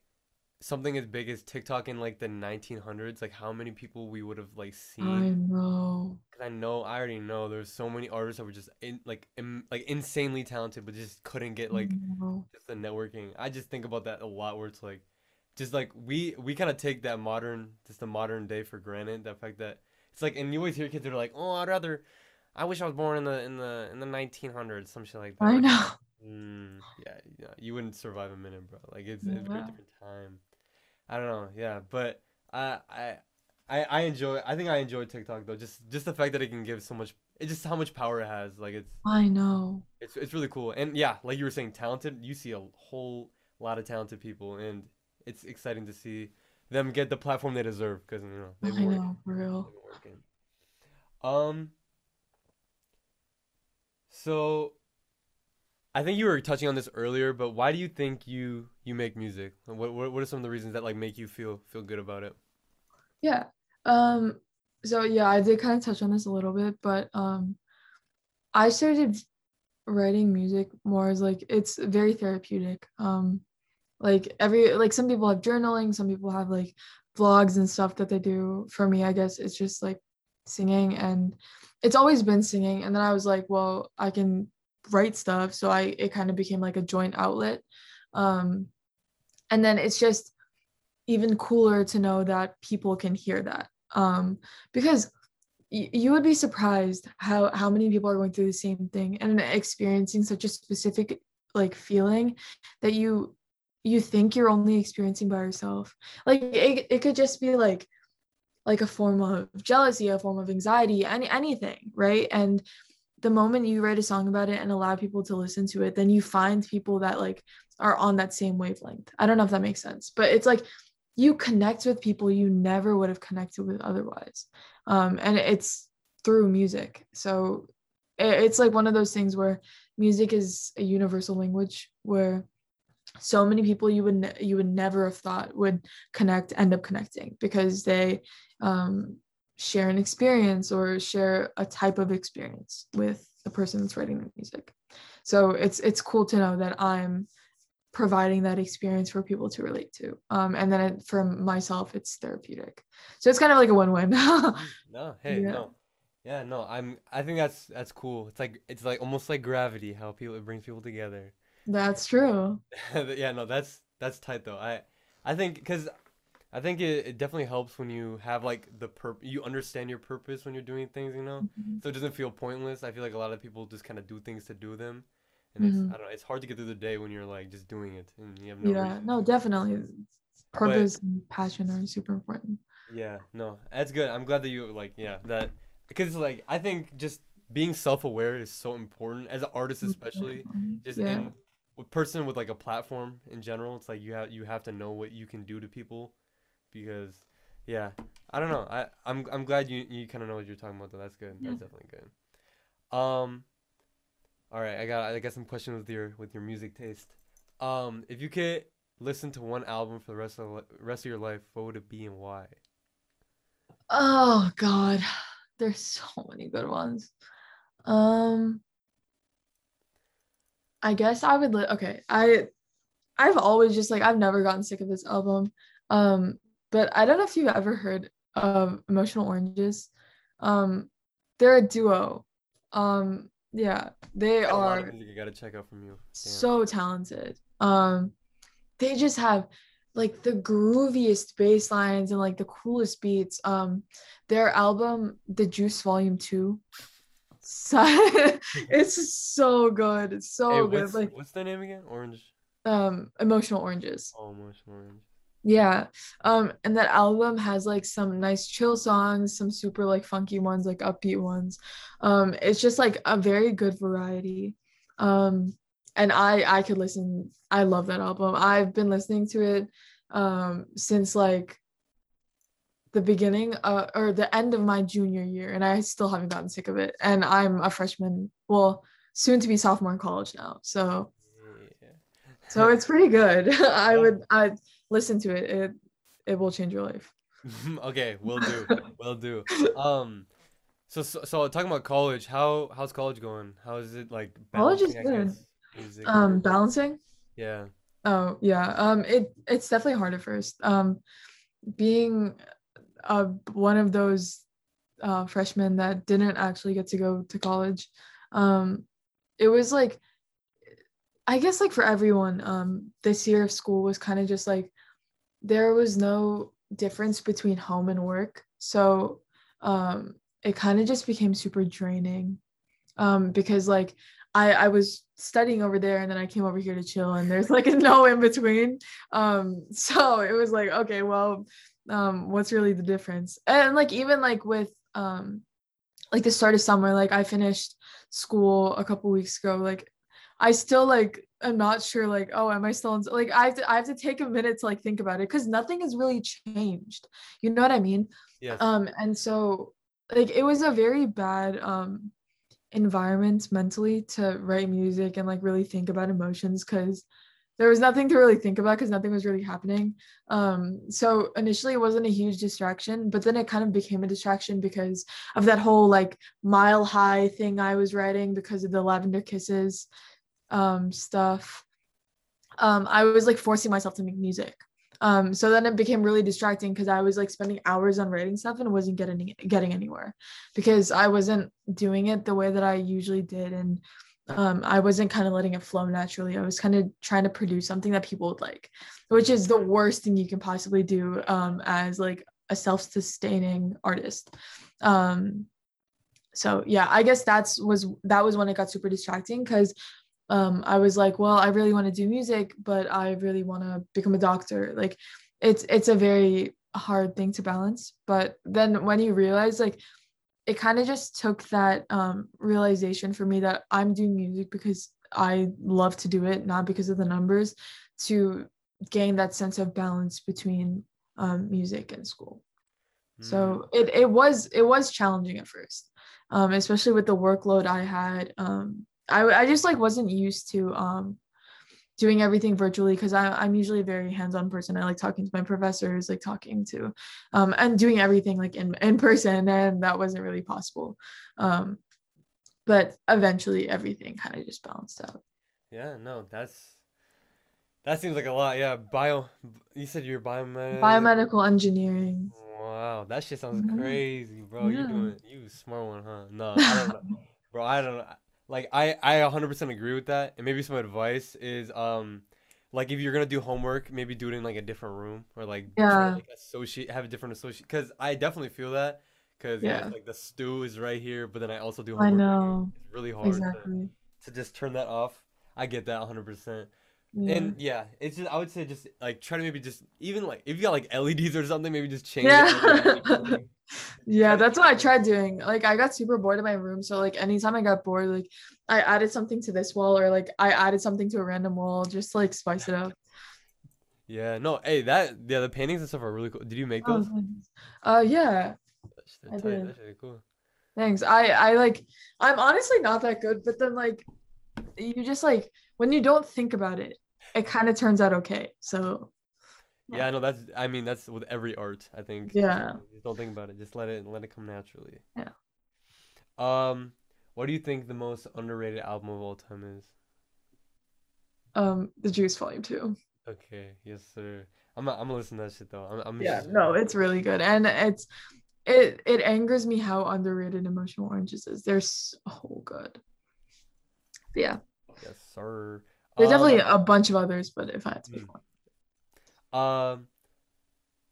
S1: something as big as TikTok in like the 1900s, like how many people we would have like seen.
S2: I know.
S1: Cause I know, I already know there's so many artists that were just in like im like insanely talented, but just couldn't get like just the networking. I just think about that a lot, where it's like, just like we we kind of take that modern, just the modern day for granted. The fact that it's like, and you always hear kids that are like, oh, I'd rather, I wish I was born in the in the in the 1900s, some shit like that.
S2: I know.
S1: Mm, yeah, yeah, you wouldn't survive a minute, bro. Like it's it's a very different time. I don't know, yeah, but I I I I enjoy. I think I enjoy TikTok though. Just just the fact that it can give so much. It's just how much power it has. Like it's
S2: I know.
S1: it's it's really cool. And yeah, like you were saying, talented. You see a whole lot of talented people, and it's exciting to see them get the platform they deserve because you know they've been working.
S2: know, for real.
S1: Working. Um. So, I think you were touching on this earlier, but why do you think you you make music? What what what are some of the reasons that like make you feel feel good about it?
S2: Yeah. Um, so yeah, I did kind of touch on this a little bit, but um I started writing music more as like it's very therapeutic. Um like every like some people have journaling, some people have like vlogs and stuff that they do. For me, I guess it's just like singing and it's always been singing. And then I was like, well, I can write stuff. So I it kind of became like a joint outlet. Um and then it's just even cooler to know that people can hear that um because you would be surprised how how many people are going through the same thing and experiencing such a specific like feeling that you you think you're only experiencing by yourself like it, it could just be like like a form of jealousy a form of anxiety any anything right and the moment you write a song about it and allow people to listen to it then you find people that like are on that same wavelength. I don't know if that makes sense but it's like you connect with people you never would have connected with otherwise. Um, and it's through music. So it's like one of those things where music is a universal language where so many people you would ne- you would never have thought would connect end up connecting because they um, share an experience or share a type of experience with the person that's writing the music. So it's it's cool to know that i'm providing that experience for people to relate to. Um, and then it, for myself it's therapeutic. So it's kind of like a win-win. [LAUGHS]
S1: No hey yeah. no. Yeah no i'm i think that's that's cool. It's like it's like almost like gravity how people it brings people together.
S2: That's true. [LAUGHS]
S1: Yeah no that's that's tight though. I i think because i think it, it definitely helps when you have like the purpose you understand your purpose when you're doing things you know mm-hmm. so it doesn't feel pointless i feel like a lot of people just kind of do things to do them and mm-hmm. it's I don't know, it's hard to get through the day when you're like just doing it and you have no
S2: Yeah, reason. no, definitely. Purpose but, and passion are super important.
S1: Yeah, no, that's good. I'm glad that you like yeah, that because like I think just being self-aware is so important as an artist especially just yeah. in person with like a platform in general it's like you have you have to know what you can do to people because yeah i don't know i i'm, I'm glad you you kind of know what you're talking about though that's good yeah. that's definitely good um all right, I got I got some questions with your with your music taste. Um, if you could listen to one album for the rest of the rest of your life, what would it be and why?
S2: Oh God, there's so [LAUGHS] many good ones. Um, I guess I would. Li- okay, I I've always just like I've never gotten sick of this album. Um, but I don't know if you've ever heard of Emotional Oranges. Um, they're a duo. Um, yeah, they are.
S1: You gotta check out from you. Damn.
S2: So talented. Um, they just have like the grooviest bass lines and like the coolest beats. Um, their album, The Juice Volume Two, [LAUGHS] so, it's so good. It's so hey, good.
S1: Like, what's the name again? Orange.
S2: Um, Emotional Oranges.
S1: Oh, Emotional Orange.
S2: Yeah. Um, and that album has like some nice chill songs, some super like funky ones, like upbeat ones. Um, it's just like a very good variety. Um, and I I could listen. I love that album. I've been listening to it um since like the beginning uh, or the end of my junior year and I still haven't gotten sick of it. And I'm a freshman, well, soon to be sophomore in college now. So yeah. so it's pretty good. [LAUGHS] I would I listen to it. It it will change your life. [LAUGHS]
S1: okay, will do. will do. Um so, so so talking about college, how how's college going? How is it like
S2: college is good. Is um balancing?
S1: Yeah.
S2: Oh yeah. Um it it's definitely hard at first. Um being uh one of those uh freshmen that didn't actually get to go to college. Um it was like I guess like for everyone, um, this year of school was kind of just like there was no difference between home and work. So um, it kind of just became super draining um, because like I, I was studying over there and then I came over here to chill and there's like [LAUGHS] no in between. Um, so it was like, okay, well, um, what's really the difference? And like even like with um, like the start of summer, like I finished school a couple weeks ago, like I still like I'm not sure like oh am I still in like I have to I have to take a minute to like think about it because nothing has really changed. You know what I mean?
S1: Yes.
S2: Um and so like it was a very bad um environment mentally to write music and like really think about emotions because there was nothing to really think about because nothing was really happening. Um, so initially it wasn't a huge distraction, but then it kind of became a distraction because of that whole like mile high thing I was writing because of the lavender kisses um, stuff, um, I was like forcing myself to make music. Um, so then it became really distracting because I was like spending hours on writing stuff and wasn't getting getting anywhere because I wasn't doing it the way that I usually did and um, I wasn't kind of letting it flow naturally. I was kind of trying to produce something that people would like, which is the worst thing you can possibly do um, as like a self-sustaining artist. Um, so yeah, I guess that's was that was when it got super distracting because um, I was like, well, I really want to do music, but I really want to become a doctor. Like, it's it's a very hard thing to balance. But then when you realize like it kind of just took that um realization for me that i'm doing music because i love to do it not because of the numbers to gain that sense of balance between um, music and school
S1: Mm.
S2: so it, it was it was challenging at first um especially with the workload i had um i, I just like wasn't used to um doing everything virtually because i'm usually a very hands-on person i like talking to my professors like talking to um and doing everything like in, in [LAUGHS] person and that wasn't really possible um but eventually everything kind of just balanced out
S1: yeah, no, that's that seems like a lot. Yeah, bio. You said you're biomed.
S2: biomedical engineering
S1: Wow, that shit sounds
S2: Mhm.
S1: crazy, bro. You
S2: Yeah.
S1: doing you a smart one, huh? No, I don't know. [LAUGHS] Bro, I don't know. Like I I 100% agree with that. And maybe some advice is um like if you're going to do homework, maybe do it in like a different room or like try to,
S2: Yeah.
S1: like associate have a different associate cuz I definitely feel that cuz yeah,
S2: Yeah.
S1: like the stew is right here, but then I also do
S2: i
S1: homework right
S2: know
S1: It's really hard to,
S2: exactly
S1: to just turn that off. I get that 100%.
S2: Yeah
S1: And yeah, it's just I would say just like try to maybe just even like if you got like LEDs or something, maybe just change
S2: Yeah. [LAUGHS] Yeah, that's what I tried doing. Like I got super bored in my room, so like anytime I got bored, like I added something to this wall or like I added something to a random wall just like spice it up.
S1: Yeah, no, hey, that yeah, the paintings and stuff are really cool. Did you make
S2: Oh,
S1: those?
S2: Oh, Uh yeah, I did.
S1: Cool.
S2: thanks. I I like I'm honestly not that good, but then like you just like when you don't think about it, it kind of turns out okay. So Yeah.
S1: Yeah, no, that's I mean that's with every art, I think.
S2: Yeah.
S1: Just don't think about it. Just let it let it come naturally.
S2: Yeah.
S1: Um, what do you think the most underrated album of all time is?
S2: um the Juice Volume 2.
S1: Okay, yes, sir. I'm not, I'm gonna listen to that shit though. I'm I'm
S2: Yeah,
S1: just-
S2: no, it's really good. And it's it it angers me how underrated Emotional Oranges is. They're so good. But yeah.
S1: yes, sir.
S2: There's definitely
S1: Um,
S2: a bunch of others, but if I had to pick
S1: mm.
S2: one.
S1: Um,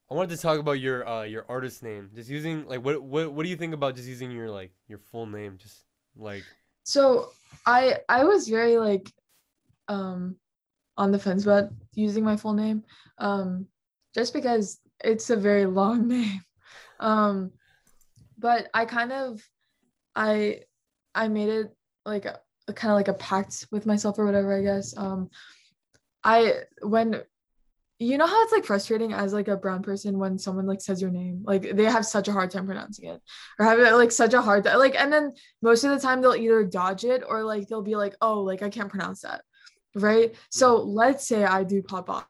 S1: I wanted to talk about your uh your artist name. Just using like what what what do you think about just using your like your full name? Just like
S2: So I I was very like um on the fence about using my full name. Um just because it's a very long [LAUGHS] name. Um but I kind of I I made it like a, kind of like a pact with myself or whatever, I guess. Um I when you know how it's like frustrating as like a brown person when someone like says your name? Like they have such a hard time pronouncing it. Or have like such a hard like and then most of the time they'll either dodge it or like they'll be like oh like i can't pronounce that. Right? So let's say i do pop off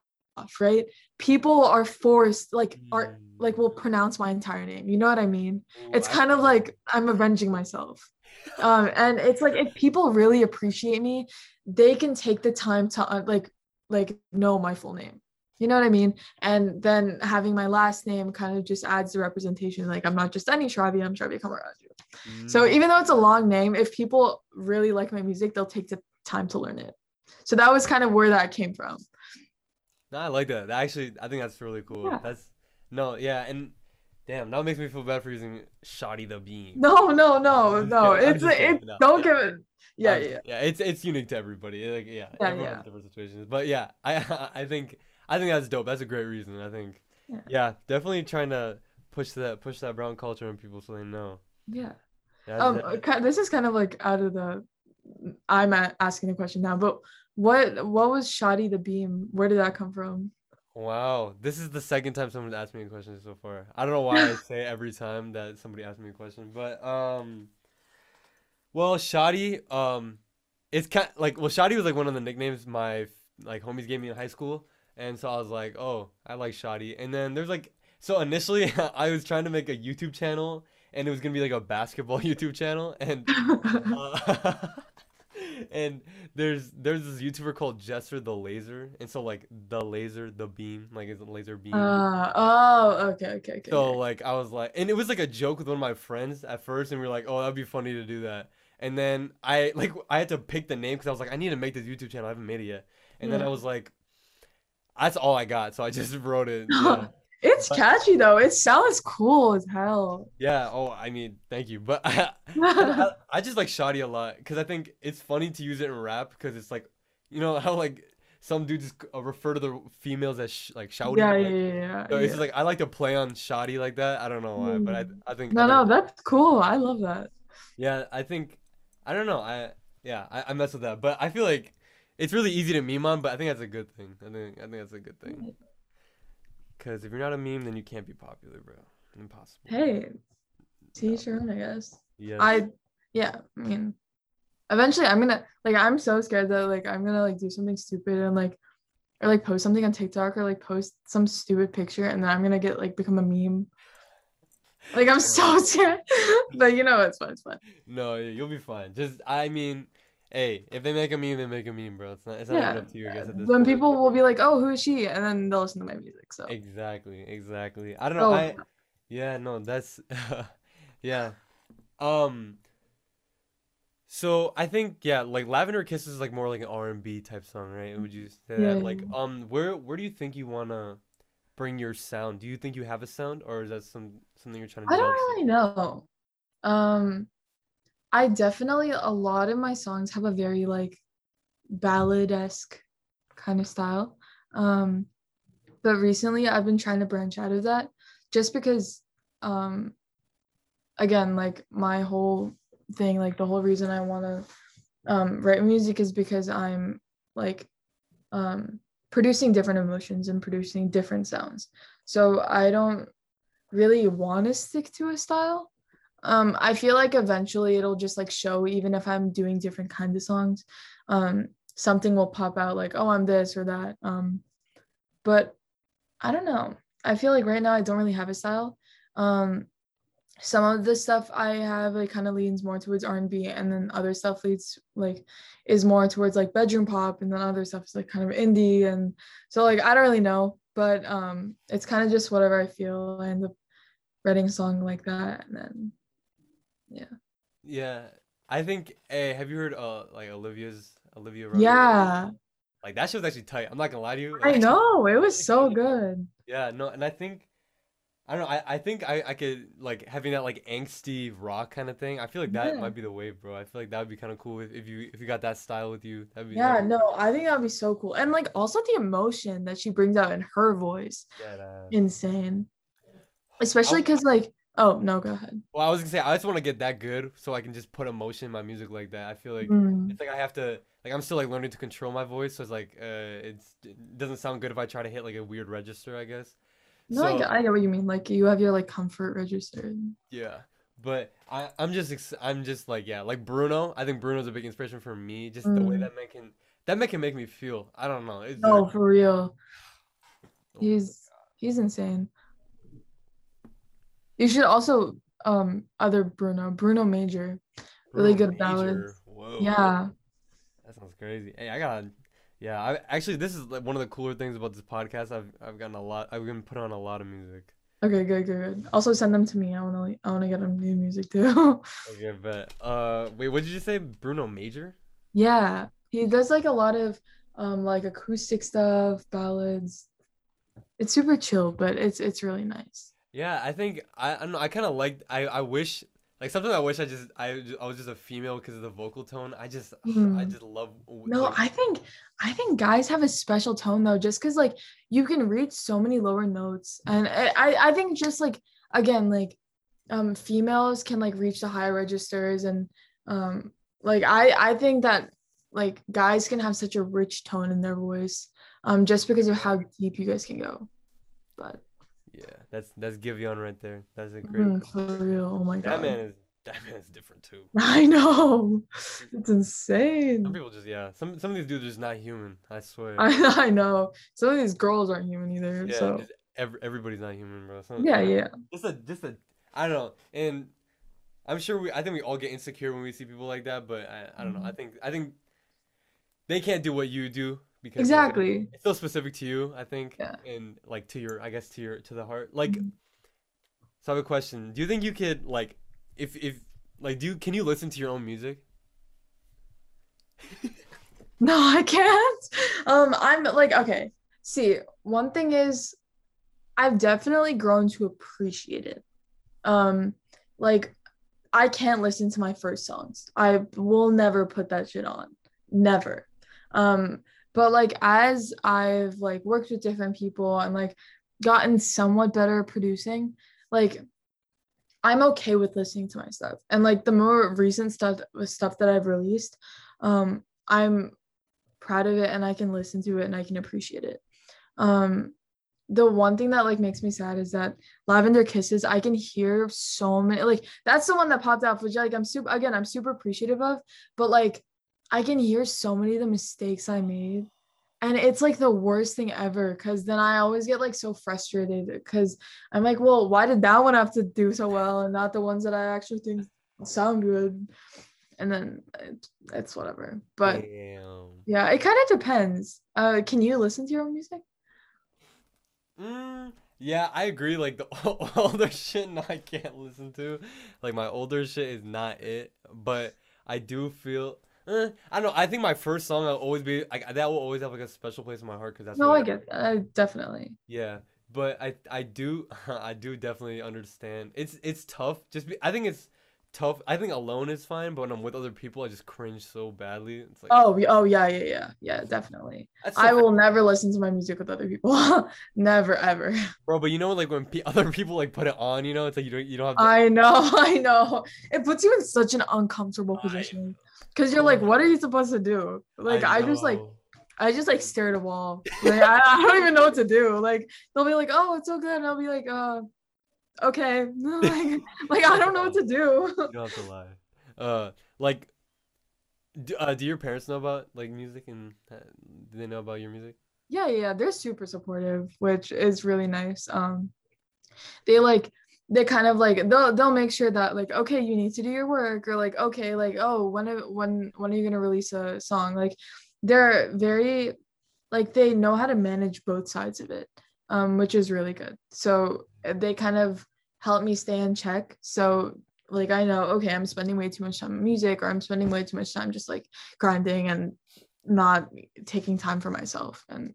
S2: right? People are forced like are like will pronounce my entire name. You know what i mean? It's kind of like i'm avenging myself um and it's like if people really appreciate me they can take the time to uh, like like know my full name you know what i mean and then having my last name kind of just adds the representation like i'm not just any Shravya, i'm Shravya Kamaraju. so
S1: Mm,
S2: even though it's a long name if people really like my music they'll take the time to learn it so that was kind of where that came from
S1: No, I like that. That Actually, I think that's really cool.
S2: Yeah.
S1: That's no, yeah, and damn, that makes me feel bad for using Shoddy the Beam.
S2: no no no [LAUGHS] no it's it
S1: no,
S2: don't give it yeah
S1: Um,
S2: yeah
S1: yeah. It's it's unique to everybody. Like yeah,
S2: Yeah,
S1: everyone
S2: yeah.
S1: has different situations. But yeah, I [LAUGHS] I think I think that's dope. That's a great reason. I think.
S2: Yeah.
S1: Yeah, definitely trying to push that push that brown culture on people so they know.
S2: yeah
S1: Yeah,
S2: um
S1: that-
S2: this is kind of like out of the i'm asking the question now but what what was shoddy the beam where did that come from
S1: Wow, this is the second time someone's asked me a question so far. I don't know why I say [LAUGHS] every time that somebody asks me a question, but um, well, Shoddy, um, it's kind like well, Shoddy was like one of the nicknames my like homies gave me in high school, and so I was like, oh, I like Shoddy, and then there's like so initially [LAUGHS] I was trying to make a YouTube channel, and it was gonna be like a basketball [LAUGHS] YouTube channel, and uh, and there's there's this YouTuber called Jesser the Lazer, and so like the laser, the beam, like is a laser beam.
S2: uh, oh okay okay okay
S1: so like I was like, and it was like a joke with one of my friends at first, and we were like, oh, that'd be funny to do that. And then I like I had to pick the name because I was like, I need to make this YouTube channel. I haven't made it yet. And then I was like, that's all I got. So I [LAUGHS] just wrote it. Yeah. [LAUGHS]
S2: it's
S1: But-
S2: catchy though it sounds cool as hell
S1: yeah. Oh, I mean, thank you. But [LAUGHS] I, I, [LAUGHS] I just like Shoddy a lot because I think it's funny to use it in rap because it's like, you know how like some dudes uh, refer to the females as sh- like shouty.
S2: Yeah,
S1: like,
S2: yeah, yeah.
S1: So
S2: yeah.
S1: it's just like I like to play on shoddy like that. I don't know why, but I
S2: Mm.
S1: I think
S2: no,
S1: I
S2: no, that's cool. I love that.
S1: yeah, I think I don't know. I yeah, I, I mess with that, but I feel like it's really easy to meme on. But I think that's a good thing. I think I think that's a good thing. Cause if you're not a meme, then you can't be popular, bro. Impossible.
S2: Hey, to
S1: No.
S2: each your own, I guess.
S1: Yes.
S2: I, yeah, I mean, eventually I'm gonna like I'm so scared that like I'm gonna like do something stupid and like or like post something on TikTok or like post some stupid picture and then I'm gonna get like become a meme. Like I'm so [LAUGHS] scared, [LAUGHS] but you know it's fun. It's fun.
S1: No, you'll be fine. Just I mean, hey, if they make a meme, they make a meme, bro. It's not it's not
S2: Yeah.
S1: up to you, I guess. At this
S2: When
S1: point.
S2: people will be like, "Oh, who is she?" and then they'll listen to my music. So
S1: Exactly, exactly. I don't know.
S2: Oh.
S1: I yeah, no, that's [LAUGHS] yeah. Um so I think yeah, like Lavender Kisses is like more like an R&B type song, right? Would you say
S2: Yeah,
S1: that? Like um where where do you think you want to bring your sound? Do you think you have a sound or is that some something you're trying to
S2: I don't really know. Um, I definitely a lot of my songs have a very like ballad-esque kind of style. Um, but recently I've been trying to branch out of that just because um again, like my whole thing, like the whole reason I want to um write music is because I'm like um producing different emotions and producing different sounds. So I don't really want to stick to a style. Um, I feel like eventually it'll just like show, even if I'm doing different kinds of songs, um, something will pop out like, oh, I'm this or that. Um, but I don't know. I feel like right now I don't really have a style. Um, some of the stuff I have like kind of leans more towards R&B, and then other stuff leads like is more towards like bedroom pop, and then other stuff is like kind of indie, and so like I don't really know, but um, it's kind of just whatever I feel. I end up writing a song like that, and then
S1: Yeah. Yeah. I think hey, have you heard uh like Olivia's Olivia Rodrigo?
S2: yeah,
S1: Like that shit was actually tight. I'm not gonna lie to you.
S2: I know it was so [LAUGHS] good.
S1: Yeah, no, and I think I don't know, I, I think I, I could like having that like angsty rock kind of thing. I feel like that
S2: Yeah.
S1: might be the wave, bro. I feel like that would be kind of cool if, if you if you got that style with you. That'd be
S2: Yeah,
S1: that'd
S2: no, I think that'd be so cool, and like also the emotion that she brings out in her voice,
S1: be badass.
S2: insane. Especially because like, oh no, go ahead.
S1: Well, I was gonna say I just want to get that good so I can just put emotion in my music like that. I feel like
S2: Mm,
S1: it's like I have to like I'm still like learning to control my voice, so it's like uh it's it doesn't sound good if I try to hit like a weird register, I guess.
S2: No, I,
S1: So-
S2: get, I get what you mean. Like you have your like comfort register.
S1: Yeah, but I I'm just ex- I'm just like yeah, like Bruno. I think Bruno's a big inspiration for me. Just the way
S2: Mm.
S1: that man can that man can make me feel. I don't know. It's
S2: No,
S1: like-
S2: for real. [SIGHS]
S1: oh
S2: He's he's insane. You should also um other Bruno, Bruno Major. really
S1: Bruno
S2: good ballads.
S1: Whoa.
S2: Yeah.
S1: That sounds crazy. Hey, I got. Yeah, I actually this is like one of the cooler things about this podcast. I've I've gotten a lot. I've been put on a lot of music.
S2: Okay, good, good, good. Also send them to me. I wanna I wanna get him new music too. [LAUGHS]
S1: Okay, but uh, wait, what did you say? Bruno Major?
S2: yeah. He does like a lot of um like acoustic stuff, ballads. It's super chill, but it's it's really nice.
S1: Yeah, I think I I don't know. I kind of like. I I wish like something. I wish I just I I was just a female because of the vocal tone. I just [SIGHS] I
S2: Mhm.
S1: just love.
S2: No,
S1: like-
S2: I think I think guys have a special tone though, just because like you can reach so many lower notes, and I I I think just like again like um females can like reach the higher registers, and um like I I think that like guys can have such a rich tone in their voice, um just because of how deep you guys can go. But
S1: Yeah, that's that's Giveon right there. That's a great.
S2: mm, for real, oh my god.
S1: That man is that man is different too. [LAUGHS]
S2: I know it's insane.
S1: Some people just yeah. Some some of these dudes are just not human. I swear.
S2: I [LAUGHS] I know some of these girls aren't human either.
S1: yeah,
S2: so
S1: every, everybody's not human, bro. Some,
S2: yeah, yeah.
S1: Just a just a I don't know. And I'm sure we I think we all get insecure when we see people like that, but I, I don't know. I
S2: Mhm.
S1: think I think they can't do what you do because
S2: Exactly.
S1: it's still specific to you, I think.
S2: Yeah.
S1: And like to your I guess to your to the heart. Like
S2: Mhm.
S1: so I have a question. Do you think you could like if if like do you can you listen to your own music? [LAUGHS]
S2: No, I can't. Um, I'm like, okay. See, one thing is I've definitely grown to appreciate it. Um, like I can't listen to my first songs. I will never put that shit on. Never. Um, but like as I've like worked with different people and like gotten somewhat better at producing, like I'm okay with listening to my stuff. And like the more recent stuff stuff that I've released, um, I'm proud of it and I can listen to it and I can appreciate it. Um, the one thing that like makes me sad is that lavender kisses i can hear so many like that's the one that popped out which like i'm super again i'm super appreciative of but like i can hear so many of the mistakes i made and it's like the worst thing ever because then i always get like so frustrated because i'm like well why did that one have to do so well and not the ones that i actually think sound good and then it, it's whatever but
S1: Damn.
S2: yeah it kind of depends uh can you listen to your own music
S1: Mm, yeah, I agree. Like the [LAUGHS] older shit, no, [LAUGHS] I can't listen to. Like my older shit is not it. But I do feel. Eh, I don't know. I think my first song will always be like that. Will always have like a special place in my heart because that's.
S2: no i get I definitely
S1: Yeah, but I I do [LAUGHS] I do definitely understand. It's it's tough. Just be, I think it's tough. I think alone is fine, but when I'm with other people, I just cringe so badly. It's like
S2: Oh, oh yeah, yeah, yeah, yeah, definitely. I will never listen to my music with other people. [LAUGHS] never ever.
S1: bro. But you know, like when pe- [LAUGHS] other people like put it on, you know, it's like you don't you don't have. To,
S2: I know, I know. It puts you in such an uncomfortable position because you're like, what are you supposed to do? Like, I, just like. I just like stare at a wall. Like, I, I don't even know what to do. Like, they'll be like, oh, it's so good, and I'll be like, uh, okay, [LAUGHS] like, like I don't know what to do.
S1: You don't have to lie. Uh, like, do, uh, do your parents know about like music and uh, do they know about your music?
S2: yeah yeah they're super supportive which is really nice um they like they kind of like they'll they'll make sure that like okay you need to do your work or like okay like oh when when when are you going to release a song? Like they're very like they know how to manage both sides of it um which is really good. So uh, they kind of help me stay in check. So like i know okay i'm spending way too much time on music or i'm spending way too much time just like grinding and not taking time for myself and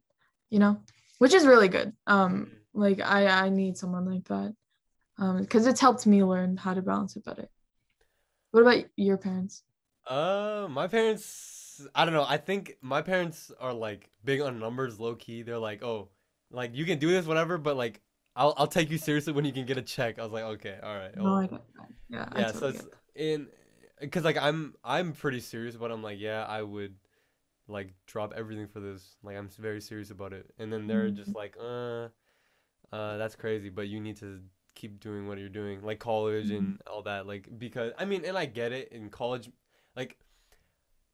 S2: you know which is really good. Um like i i need someone like that um because it's helped me learn how to balance it better what about your parents
S1: Uh, my parents, I don't know. I think my parents are like big on numbers, low key. They're like, oh, like you can do this, whatever, but like I'll I'll take you seriously when you can get a check. I was like, okay, all right.
S2: no
S1: well,
S2: i get that yeah I
S1: yeah, so it's in because like I'm I'm pretty serious, but I'm like, yeah, I would like drop everything for this. Like I'm very serious about it. And then they're just like, uh, uh, that's crazy, but you need to keep doing what you're doing, like college and all that. Like because I mean, and I get it in college, like.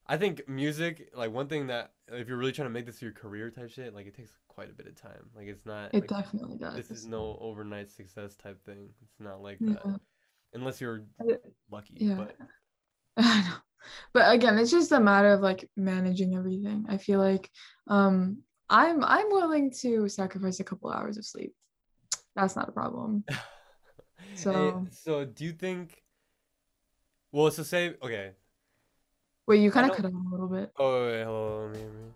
S1: I think music, like one thing that if you're really trying to make this your career type shit, like it takes quite a bit of time. Like it's not
S2: it
S1: like,
S2: definitely does
S1: this is no overnight success type thing. It's not like
S2: yeah.
S1: that unless you're lucky.
S2: yeah.
S1: But [LAUGHS]
S2: I know. But again, it's just a matter of like managing everything. I feel like um I'm I'm willing to sacrifice a couple hours of sleep. That's not a problem. [LAUGHS]
S1: Eh,
S2: So-
S1: so do you think? Well, so say okay.
S2: Wait, you kind of cut out a little bit.
S1: Oh wait, wait, hello, me, me-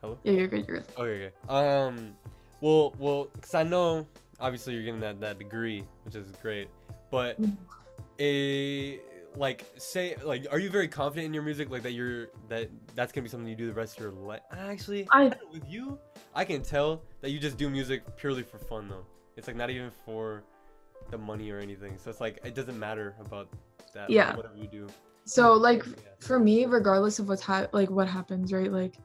S1: hello.
S2: Yeah, you're good. You're good.
S1: Okay, okay. Um, well, well, cause I know obviously you're getting that that degree, which is great, but
S2: Mhm.
S1: a like say like are you very confident in your music like that you're that that's gonna be something you do the rest of your life actually
S2: I-
S1: with you i can tell that you just do music purely for fun though it's like not even for the money or anything so it's like it doesn't matter about that like,
S2: Yeah.
S1: whatever you do
S2: So like
S1: Yeah.
S2: for me, regardless of what's ha- like what happens, right? Like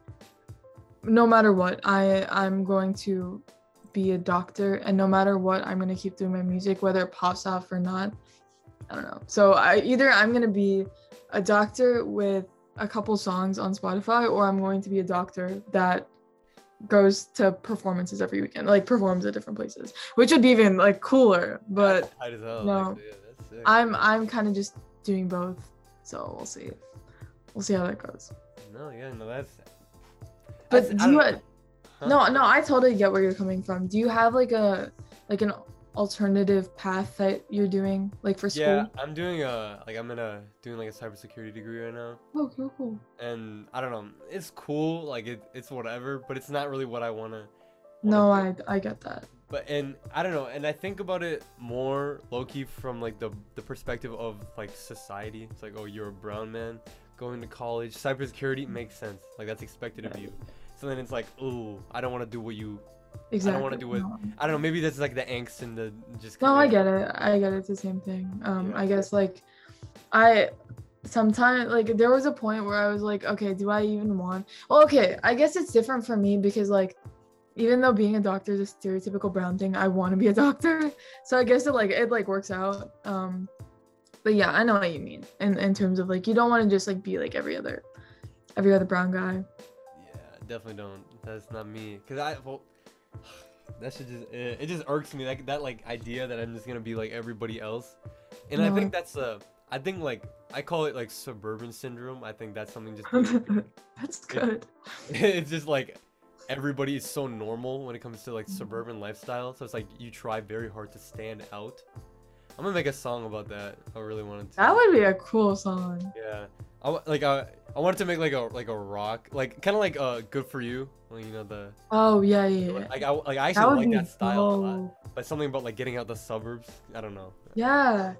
S2: no matter what, I I'm going to be a doctor, and no matter what, I'm gonna keep doing my music, whether it pops off or not. I don't know. So I either I'm gonna be a doctor with a couple songs on Spotify, or I'm going to be a doctor that goes to performances every weekend, like performs at different places, which would be even like cooler. But
S1: That's tight as hell,
S2: no.
S1: yeah.
S2: I'm I'm kind of just doing both, so we'll see. We'll see how that goes.
S1: no yeah no that's
S2: But
S1: that's- I
S2: do you?
S1: huh?
S2: No, no, I totally get where you're coming from. Do you have like a like an alternative path that you're doing, like for school?
S1: yeah i'm doing a like i'm in a doing like a cybersecurity degree right now
S2: Oh, cool, cool.
S1: and I don't know, it's cool, like it, it's whatever, but it's not really what I wanna.
S2: No. I I get that.
S1: But and I don't know, and I think about it more low key from like the the perspective of like society. It's like, oh, you're a brown man going to college. Cybersecurity makes sense. Like that's expected of you. So then it's like, ooh, I don't want to do what you.
S2: Exactly.
S1: wanna do it-. I don't know. Maybe that's like the angst and the just.
S2: No, I get it. I get it. It's the same thing. Um,
S1: Yeah.
S2: I guess like, I sometimes like there was a point where I was like, okay, do I even want? Well, okay, I guess it's different for me because like, even though being a doctor is a stereotypical brown thing, I want to be a [LAUGHS] doctor. So I guess it like it like works out. Um, but yeah, I know what you mean in in terms of like you don't want to just like be like every other, every other brown guy.
S1: Yeah, definitely don't. That's not me. Cause I well, that should just it, it just irks me like that like idea that I'm just gonna be like everybody else, and I think that's a I think like I call it like suburban syndrome. I think that's something just [LAUGHS]
S2: that's good. [LAUGHS]
S1: it's just like everybody is so normal when it comes to like
S2: Mhm.
S1: suburban lifestyle. So it's like you try very hard to stand out. I'm gonna make a song about that. I really wanted to.
S2: That would be a cool song.
S1: Yeah. I like I I wanted to make like a like a rock like kind of like uh good for you. Like, you know the
S2: Oh yeah, yeah. yeah.
S1: like I like I actually
S2: would
S1: like that style a lot. But something about like getting out the suburbs. I don't know.
S2: Yeah.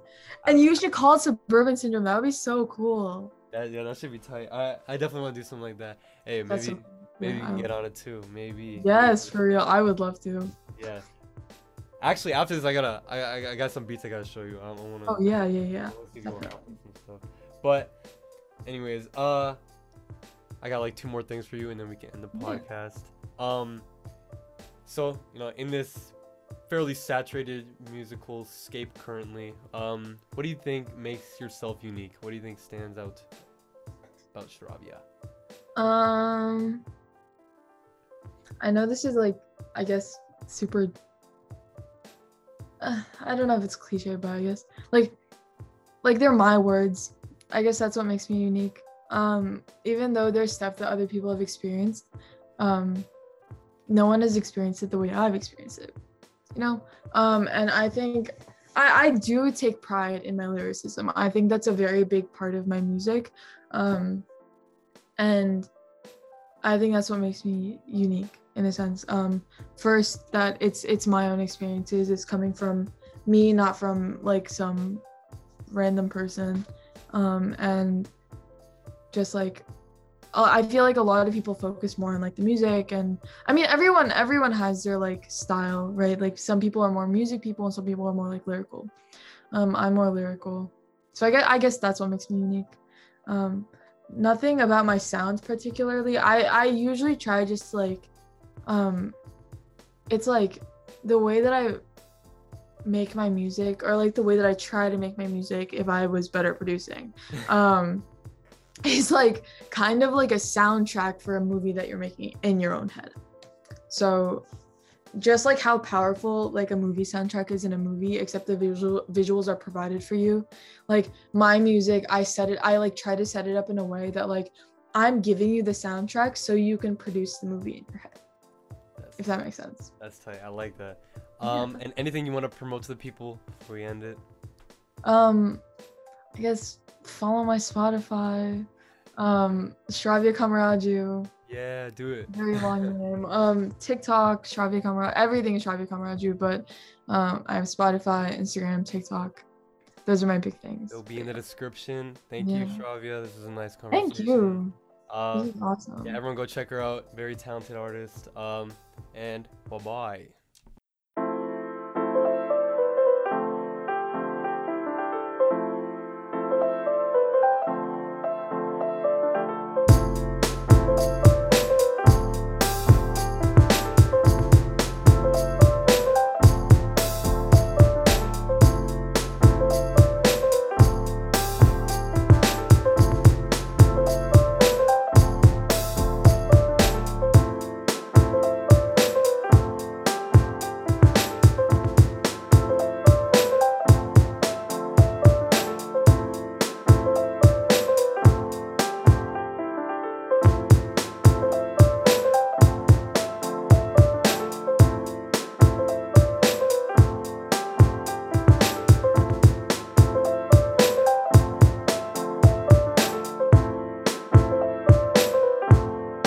S2: And you should call it suburban syndrome. That would be so cool.
S1: That, yeah, that should be tight. I I definitely want to do something like that. Hey, maybe
S2: so-
S1: maybe
S2: yeah,
S1: you can get on it too. Maybe.
S2: Yes, for real. I would love to.
S1: Yeah. Actually, after this, I gotta, I, I, I got some beats I gotta show you. I, I wanna.
S2: Oh yeah, yeah, yeah.
S1: I wanna see more albums and stuff. But, anyways, uh, I got like two more things for you, and then we can end the podcast. Um, so you know, in this fairly saturated musical scape currently, um, what do you think makes yourself unique? What do you think stands out about Shravya?
S2: Um, I know this is like, I guess, super. Uh, I don't know if it's cliche, but I guess like, like they're my words. I guess that's what makes me unique. Um, even though there's stuff that other people have experienced, um, no one has experienced it the way I've experienced it. You know, um, and I think I, I do take pride in my lyricism. I think that's a very big part of my music. Um, and I think that's what makes me unique in a sense. Um, first, that it's it's my own experiences. It's coming from me, not from like some random person. Um, and just like I feel like a lot of people focus more on like the music and I mean everyone everyone has their like style, right? Like some people are more music people and some people are more like lyrical. Um, I'm more lyrical. So I guess I guess that's what makes me unique. Um, nothing about my sound particularly. I I usually try just like um it's like the way that I make my music or like the way that I try to make my music if I was better producing. [LAUGHS] Um is like kind of like a soundtrack for a movie that you're making in your own head. So just like how powerful like a movie soundtrack is in a movie except the visual visuals are provided for you like my music i set it i like try to set it up in a way that like i'm giving you the soundtrack so you can produce the movie in your head
S1: That's,
S2: if that makes sense
S1: that's tight. I like that.
S2: Yeah.
S1: Um, and anything you want to promote to the people before we end it?
S2: um i guess follow my spotify um shravya kamaraju
S1: Yeah, do it.
S2: very [LAUGHS] long name um tiktok shravya kamaraju everything is shravya kamaraju but um i have spotify instagram tiktok those are my big things
S1: It'll be in the description. Thank you,
S2: Yeah.
S1: Shravya. This is a nice conversation.
S2: thank you
S1: Uh,
S2: this is awesome
S1: yeah, everyone go check her out. Very talented artist. Um, and bye bye.